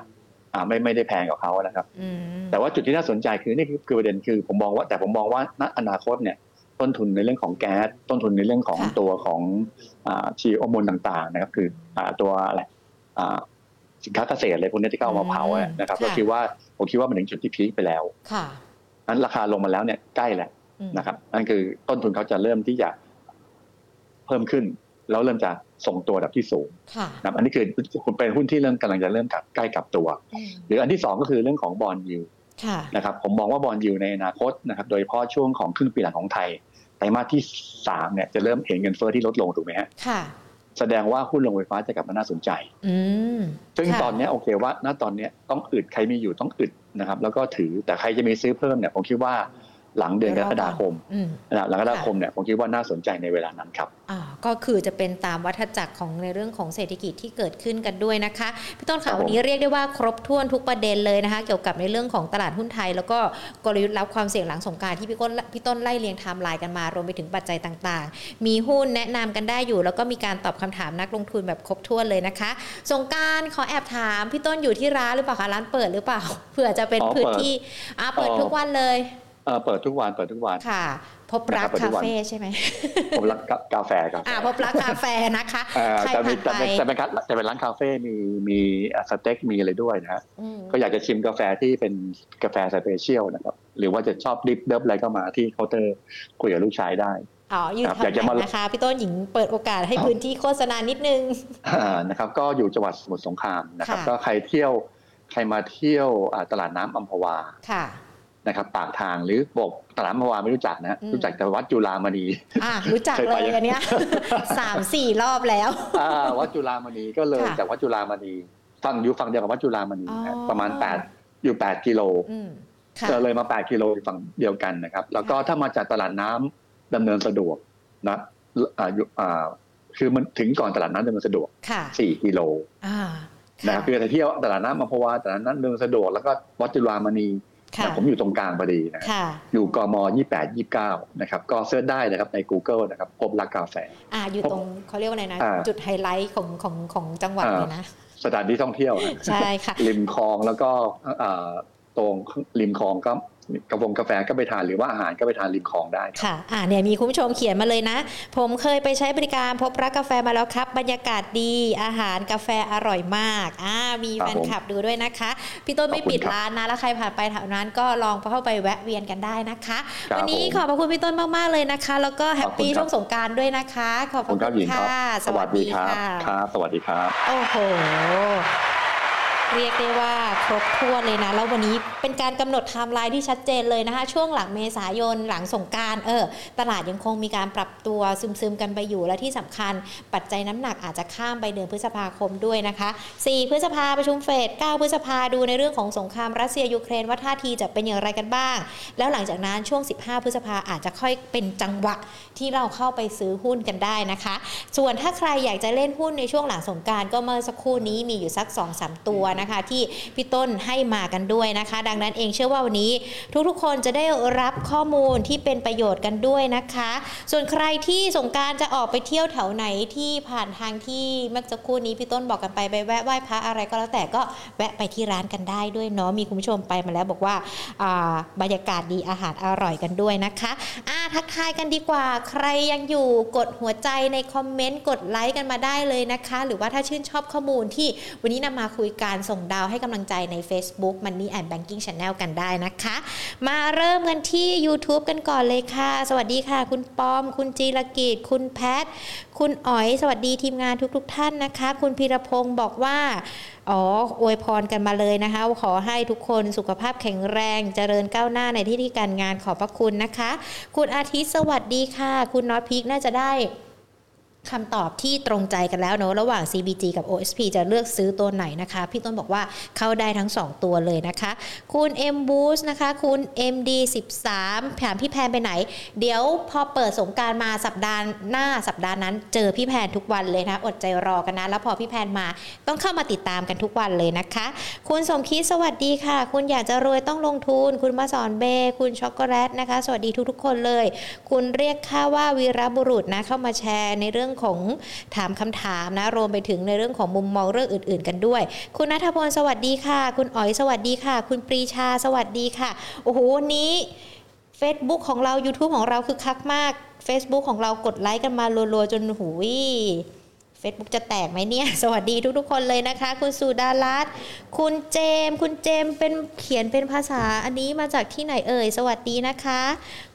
อ่าไม่ไม่ได้แพงกว่าเขานะครับอืมแต่ว่าจุดที่น่าสนใจคือนี่คือคือประเด็นคือ ผมมองว่าแต่ผมมองว่าณอนาคตเนี่ย ต้นทุนในเรื่องของแก๊สต้นทุนในเรื่องของค่ะตัวของอาชีวมวลต่างๆ นะครับ คืออ่าตัวอะไรอ่าสินค้าเกษตรอะไรพวกนี้ที่เข้ามาเผาอะนะครับก็คิดว่าผมคิดว่ามันถึงจุดที่พีคไปแล้วค่ะนั้นราคาลงมาแล้วเนี่ยใกล้แล้วอืมนะครับนั่นคือต้นทุนเขาจะเริ่มที่จะเพิ่มขึ้น แล้วเริ่มจะ ส่งตัวระดับที่สูงค่ะนะครับอันนี้คือเป็นหุ้นที่เริ่มกำลังจะเริ่มกลับใกล้กลับตัวอืมหรืออันที่สองก็คือเรื่องของบอลยูค่ะนะครับผมมองว่าบอลยูในอนาคตนะครับโดยเฉพาะช่วงของครึ่งปีหลังของไทยไตรมาสที่สามเนี่ยจะเริ่มเห็นเงินเฟ้อที่ลดลงถูกไหมฮะค่ะแสดงว่าหุ้นโรงไฟฟ้าจะกลับมาน่าสนใจอืมซึ่งค่ะตอนเนี้ยโอเคว่าณตอนเนี้ยต้องอึดใครมีอยู่ต้องอึดนะครับ แล้วก็ถือแต่ใครจะมีซื้อเพิ่มเนี่ยผมคิดว่า หลังเดือนกรกฎาคมอืมนะครับหลังกรกฎาคมเนี่ยผมคิดว่าน่าสนใจในเวลานั้นครับอ่าก็คือจะเป็นตามวัฏจักรของในเรื่องของเศรษฐกิจที่เกิดขึ้นกันด้วยนะคะพี่ต้นครัค่ะบผมวันนี้เรียกได้ว่าครบถ้วนทุกประเด็นเลยนะคะ เกี่ยวกับในเรื่องของตลาดหุ้นไทย แล้วก็กลยุทธ์รับความเสี่ยงหลังสงกรารที่พี่ต้นพี่ต้นไล่เรียงไทม์ไลน์กันมารวมไปถึงปัจจัยต่างๆ มีหุ้นแนะนำกันได้อยู่ แล้วก็มีการตอบคำถามนักลงทุนแบบครบถ้วนเลยนะคะ สงกรารขอแอบถามพี่ต้นอยู่ที่ร้านหรือเปล่าคะร้านเปิดหรือเปล่าเผื่อจะเป็นอ๋อพื้นเปิดที่อ่าเปิดอ๋อทุกวันเลย เอ่อเปิดทุกวันเปิดทุกวันค่ะ พบรักนะครับเปิดทุคากวันเฟ่ใช่ไหมผมรักกาแฟกาแฟอ่าพบรักคาเฟ่นะคะเอ่อใครจะมีผ่านจะไปเป็นจะเป็นร้านจะเป็นร้านคาเฟ่มีมีสเต็กมีอะไรด้วยนะฮะอืมก็อยากจะชิมกาแฟที่เป็นกาแฟสเปเชียลนะครับ หรือว่าจะชอบดิฟเดิฟอะไรก็มาที่เคาน์เตอร์คุยกับลูกชายได้อ๋ออยู่ครับทางอยากจะไหนมานะคะพี่ต้นหญิงเปิดโอกาสให้พื้นที่โฆษณานิดนึงอ่านะครับ ก็อยู่จังหวัดสมุทรสงครามนะครับค่ะก็ใครเที่ยวใครมาเที่ยวอ่าตลาดน้ำอัมพวาค่ะ นะครับปากทางหรือบอกตลาดอัมพวาไม่รู้จักนะฮะอืมรู้จักแต่วัดจุฬามณีอ่ารู้จักเคยเลไปยยังอันเนี้ยสามสี่รอบแล้วอ่าวัดจุฬามณีก็เลยค่ะจากวัดจุฬามณีฝั่งอยู่ฝั่งเดียวกับวัดจุฬามณีนะฮะอ๋อประมาณแปดอยู่แปดกิโลอืมค่ะเจอเลยมา8กิโลอยู่ฝั่งเดียวกันนะครับ แล้วก็ถ้ามาจากตลาดน้ำดำเนินสะดวกนะอ่าอยู่อ่าคือมันถึงก่อนตลาดน้ำดำเนินสะดวกค่ะ4กิโลอ่านะครับคือถ้าเที่ยวตลาดน้ำอัมพวาตลาดน้ำดำเนินสะดวกแล้วก็วัดจุฬามณี ค่ะนะผมอยู่ตรงกลางพอดีนะค่ะอยู่กม28 29นะครับ ก็เสิร์ชได้นะครับใน Google นะครับ พบรักกาแฟอ่าอยู่ตรงเขาเรียกว่าอะไรนะอ่าจุดไฮไลท์ของของของจังหวัดอ่าเลยนะ สถานที่ท่องเที่ยวนะใช่ค่ะ ริมคลองแล้วก็อ่าตรงริมคลองก็ กาแฟกาแฟก็ไปทานหรือว่าอาหารก็ไปทานริมคลองได้ครับค่ะอ่าเนี่ยมีคุณผู้ชมเขียนมาเลยนะ ผมเคยไปใช้บริการพบรักกาแฟมาแล้วครับ บรรยากาศดีอาหารกาแฟอร่อยมากอ่ามีครับแฟนคลับดูด้วยนะคะ พี่ต้นไม่ขอบคุณปิดครับร้านนะแล้วใครผ่านไปแถวนั้นก็ลองเข้าไปแวะเวียนกันได้นะคะครับวันี้ผมขอบพระคุณพี่ต้นมากๆเลยนะคะ แล้วก็แฮปปี้ขอบคุณครับช่วงสงกรารด้วยนะคะ ขอบขพอบระคุณคคุรับหญิณงครับค่ะสวัสดีครับค่ะครับ สวัสดีครับ โอ้โห เรียกได้ว่าครบถ้วนเลยนะ แล้ววันนี้เป็นการกำหนดไทม์ไลน์ที่ชัดเจนเลยนะคะ ช่วงหลังเมษายนหลังสงกรานต์เออตลาดยังคงมีการปรับตัวซึมๆกันไปอยู่และที่สำคัญ ปัจจัยน้ำหนักอาจจะข้ามไปเดือนพฤษภาคมด้วยนะคะ 4 พฤษภาประชุมเฟด 9 พฤษภาดูในเรื่องของสงครามรัสเซียยูเครนว่าท่าทีจะเป็นอย่างไรกันบ้าง แล้วหลังจากนั้นช่วง 15 พฤษภาอาจจะค่อยเป็นจังหวะที่เราเข้าไปซื้อหุ้นกันได้นะคะ ส่วนถ้าใครอยากจะเล่นหุ้นในช่วงหลังสงการก็เมื่อสักครู่นี้มีอยู่สัก2-3ตัวนะคะ ที่พี่ต้นให้มากันด้วยนะคะ ดังนั้นเองเชื่อว่าวันนี้ ทุกๆ คนจะได้รับข้อมูลที่เป็นประโยชน์กันด้วยนะคะ ส่วนใครที่สงการจะออกไปเที่ยวแถวไหนที่ผ่านทางที่เมื่อสักครู่นี้พี่ต้นบอกกันไปไปแวะไหว้พระอะไรก็แล้วแต่ก็แวะไปที่ร้านกันได้ด้วยเนาะมีคุณผู้ชมไปมาแล้วบอกว่าบรรยากาศดีอาหารอร่อยกันด้วยนะคะอาทักทายกันดีกว่า ใครยังอยู่กดหัวใจในคอมเมนต์กดไลค์กันมาได้เลยนะคะ หรือว่าถ้าชื่นชอบข้อมูลที่วันนี้นำมาคุยการส่งดาวให้กำลังใจใน Facebook Money and Banking Channel กันได้นะคะ มาเริ่มกันที่ YouTube กันก่อนเลยค่ะ สวัสดีค่ะ คุณปอม คุณจีรกิจ คุณแพท คุณอ๋อย สวัสดีทีมงานทุกๆทท่านนะคะ คุณพีรพงศ์บอกว่าอ๋ออวยพรกันมาเลยนะคะ ขอให้ทุกคนสุขภาพแข็งแรง เจริญก้าวหน้าในที่ที่การงานขอบพระคุณนะคะ คุณอาทิตย์สวัสดีค่ะ คุณน็อตพีกน่าจะได้ คำตอบที่ตรงใจกันแล้วเนอะระหว่าง CBG กับ OSP จะเลือกซื้อตัวไหนนะคะ พี่ต้นบอกว่าเข้าได้ทั้ง 2 ตัวเลยนะคะ คุณ M Boost นะคะ คุณ MD 13ถามพี่แพนไปไหน เดี๋ยวพอเปิดสงการมาสัปดาห์หน้าสัปดาห์นั้น เจอพี่แพนทุกวันเลยนะ อดใจรอกันนะ แล้วพอพี่แพนมาต้องเข้ามาติดตามกันทุกวันเลยนะคะ คุณสมคิดสวัสดีค่ะ คุณอยากจะรวยต้องลงทุน คุณมาสอนเบ คุณช็อกโกแลตนะคะ สวัสดีทุกๆ คนเลย คุณเรียกค่าว่าวีรบุรุษนะเข้ามาแชร์ในเรื่องของถามคำถามนะรวมไปถึงในเรื่องของมุมมองเรื่องอื่น ๆ กันด้วย คุณนัทพลสวัสดีค่ะ คุณอ๋อยสวัสดีค่ะ คุณปรีชาสวัสดีค่ะโอ้โหวันนี้ Facebook ของเรา YouTube ของเราคือคักมาก Facebook ของเรากดไลค์กันมารัวๆจนหูย Facebook จะแตกไหมเนี่ย สวัสดีทุกๆ คนเลยนะคะ คุณสุดารัตคุณเจม คุณเจมเป็นเขียนเป็นภาษาอันนี้มาจากที่ไหนเอ่ย สวัสดีนะคะ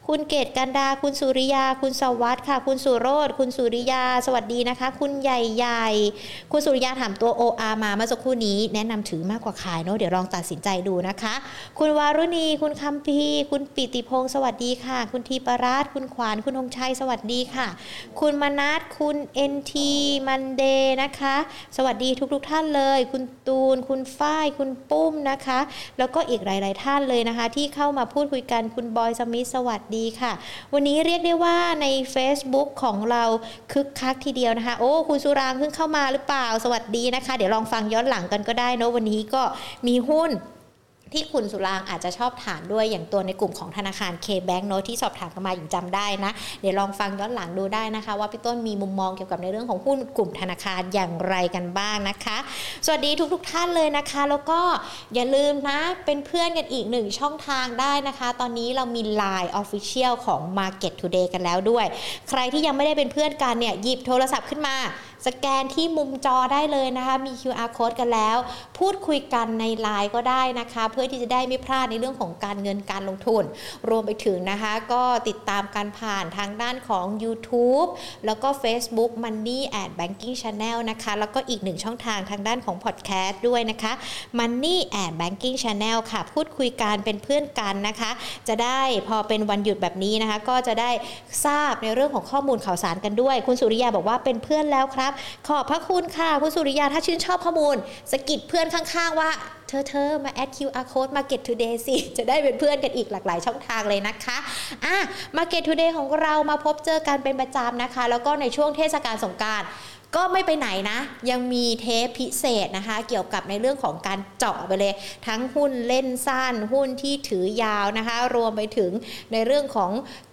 คุณเกตกันดา คุณสุริยา คุณสวัสดิ์ค่ะ คุณสุโรธคุณสุริยา สวัสดีนะคะ คุณใหญ่ใหญ่คุณสุริยาถามตัว OR มาเมื่อสักครู่นี้ แนะนำถือมากกว่าขายเนาะเดี๋ยวลองตัดสินใจดูนะคะ คุณวารุณี คุณคำพีคุณปิติพงศ์สวัสดีค่ะ คุณทีปราชคุณขวาน คุณธงชัย สวัสดีค่ะ คุณมนัทคุณเอ็นทีมันเดย์นะคะ สวัสดีทุกๆทท่านเลย คุณตูน คุณฝ้าย คุณปุ้มนะคะ แล้วก็อีกหลาย ๆ ท่านเลยนะคะ ที่เข้ามาพูดคุยกัน คุณบอยสมิธ สวัสดีดีค่ะ วันนี้เรียกได้ว่าใน Facebook ของเราคึกคักทีเดียวนะคะ โอ้ คุณสุรางเพิ่งเข้ามาหรือเปล่า สวัสดีนะคะ เดี๋ยวลองฟังย้อนหลังกันก็ได้นะวันนี้ก็มีหุ้น ที่คุณสุรางอาจจะชอบถามด้วยอย่างตัวในกลุ่มของธนาคาร K-Bank โน้ตที่สอบถามกันมาอย่างจำได้นะ เดี๋ยวลองฟังย้อนหลังดูได้นะคะ ว่าพี่ต้นมีมุมมองเกี่ยวกับในเรื่องของหุ้นกลุ่มธนาคารอย่างไรกันบ้างนะคะ สวัสดีทุกๆทท่านเลยนะคะ แล้วก็อย่าลืมนะ เป็นเพื่อนกันอีกหนึ่งช่องทางได้นะคะ ตอนนี้เรามี Line Official ของ Market Today กันแล้วด้วย ใครที่ยังไม่ได้เป็นเพื่อนกันเนี่ยหยิบโทรศัพท์ขึ้นมา สแกนที่มุมจอได้เลยนะคะมี QR code กันแล้ว พูดคุยกันในไลน์ก็ได้นะคะ เพื่อที่จะได้ไม่พลาดในเรื่องของการเงินการลงทุน รวมไปถึงนะคะก็ติดตามการผ่านทางด้านของ YouTube แล้วก็ Facebook Money and Banking Channel นะคะ แล้วก็อีกหนึ่งช่องทางทางด้านของ Podcast ด้วยนะคะ Money and Banking Channel ค่ะ พูดคุยกันเป็นเพื่อนกันนะคะ จะได้พอเป็นวันหยุดแบบนี้นะคะ ก็จะได้ทราบในเรื่องของข้อมูลข่าวสารกันด้วย คุณสุริยาบอกว่าเป็นเพื่อนแล้วครับขอบพระคุณค่ะ คุณสุริยาถ้าชื่นชอบข้อมูลสกิดเพื่อนข้างๆ ว่า เธอเธอมาแอด QR code Market Today สิ จะได้เป็นเพื่อนกันอีกหลากหลายช่องทางเลยนะคะอะ Market Today ของเรามาพบเจอกันเป็นประจำนะคะ แล้วก็ในช่วงเทศกาลสงการ ก็ไม่ไปไหนนะ ยังมีเทปพิเศษนะคะ เกี่ยวกับในเรื่องของการเจาะไปเลย ทั้งหุ้นเล่นสั้นหุ้นที่ถือยาวนะคะ รวมไปถึงในเรื่องของ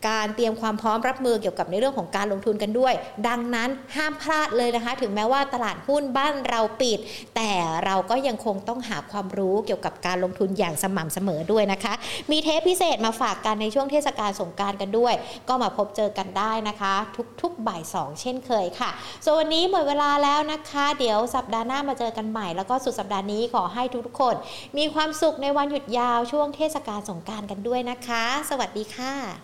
การเตรียมความพร้อมรับมือเกี่ยวกับในเรื่องของการลงทุนกันด้วย ดังนั้นห้ามพลาดเลยนะคะ ถึงแม้ว่าตลาดหุ้นบ้านเราปิด แต่เราก็ยังคงต้องหาความรู้เกี่ยวกับการลงทุนอย่างสม่ำเสมอด้วยนะคะ มีเทปพิเศษมาฝากกันในช่วงเทศกาลสงการกันด้วย ก็มาพบเจอกันได้นะคะ ทุกๆบ่าย2เช่นเคยค่ะส่วนวันนี้หมดเวลาแล้วนะคะ เดี๋ยวสัปดาห์หน้ามาเจอกันใหม่ แล้วก็สุดสัปดาห์นี้ขอให้ทุกคน มีความสุขในวันหยุดยาวช่วงเทศกาลสงการกันด้วยนะคะ สวัสดีค่ะ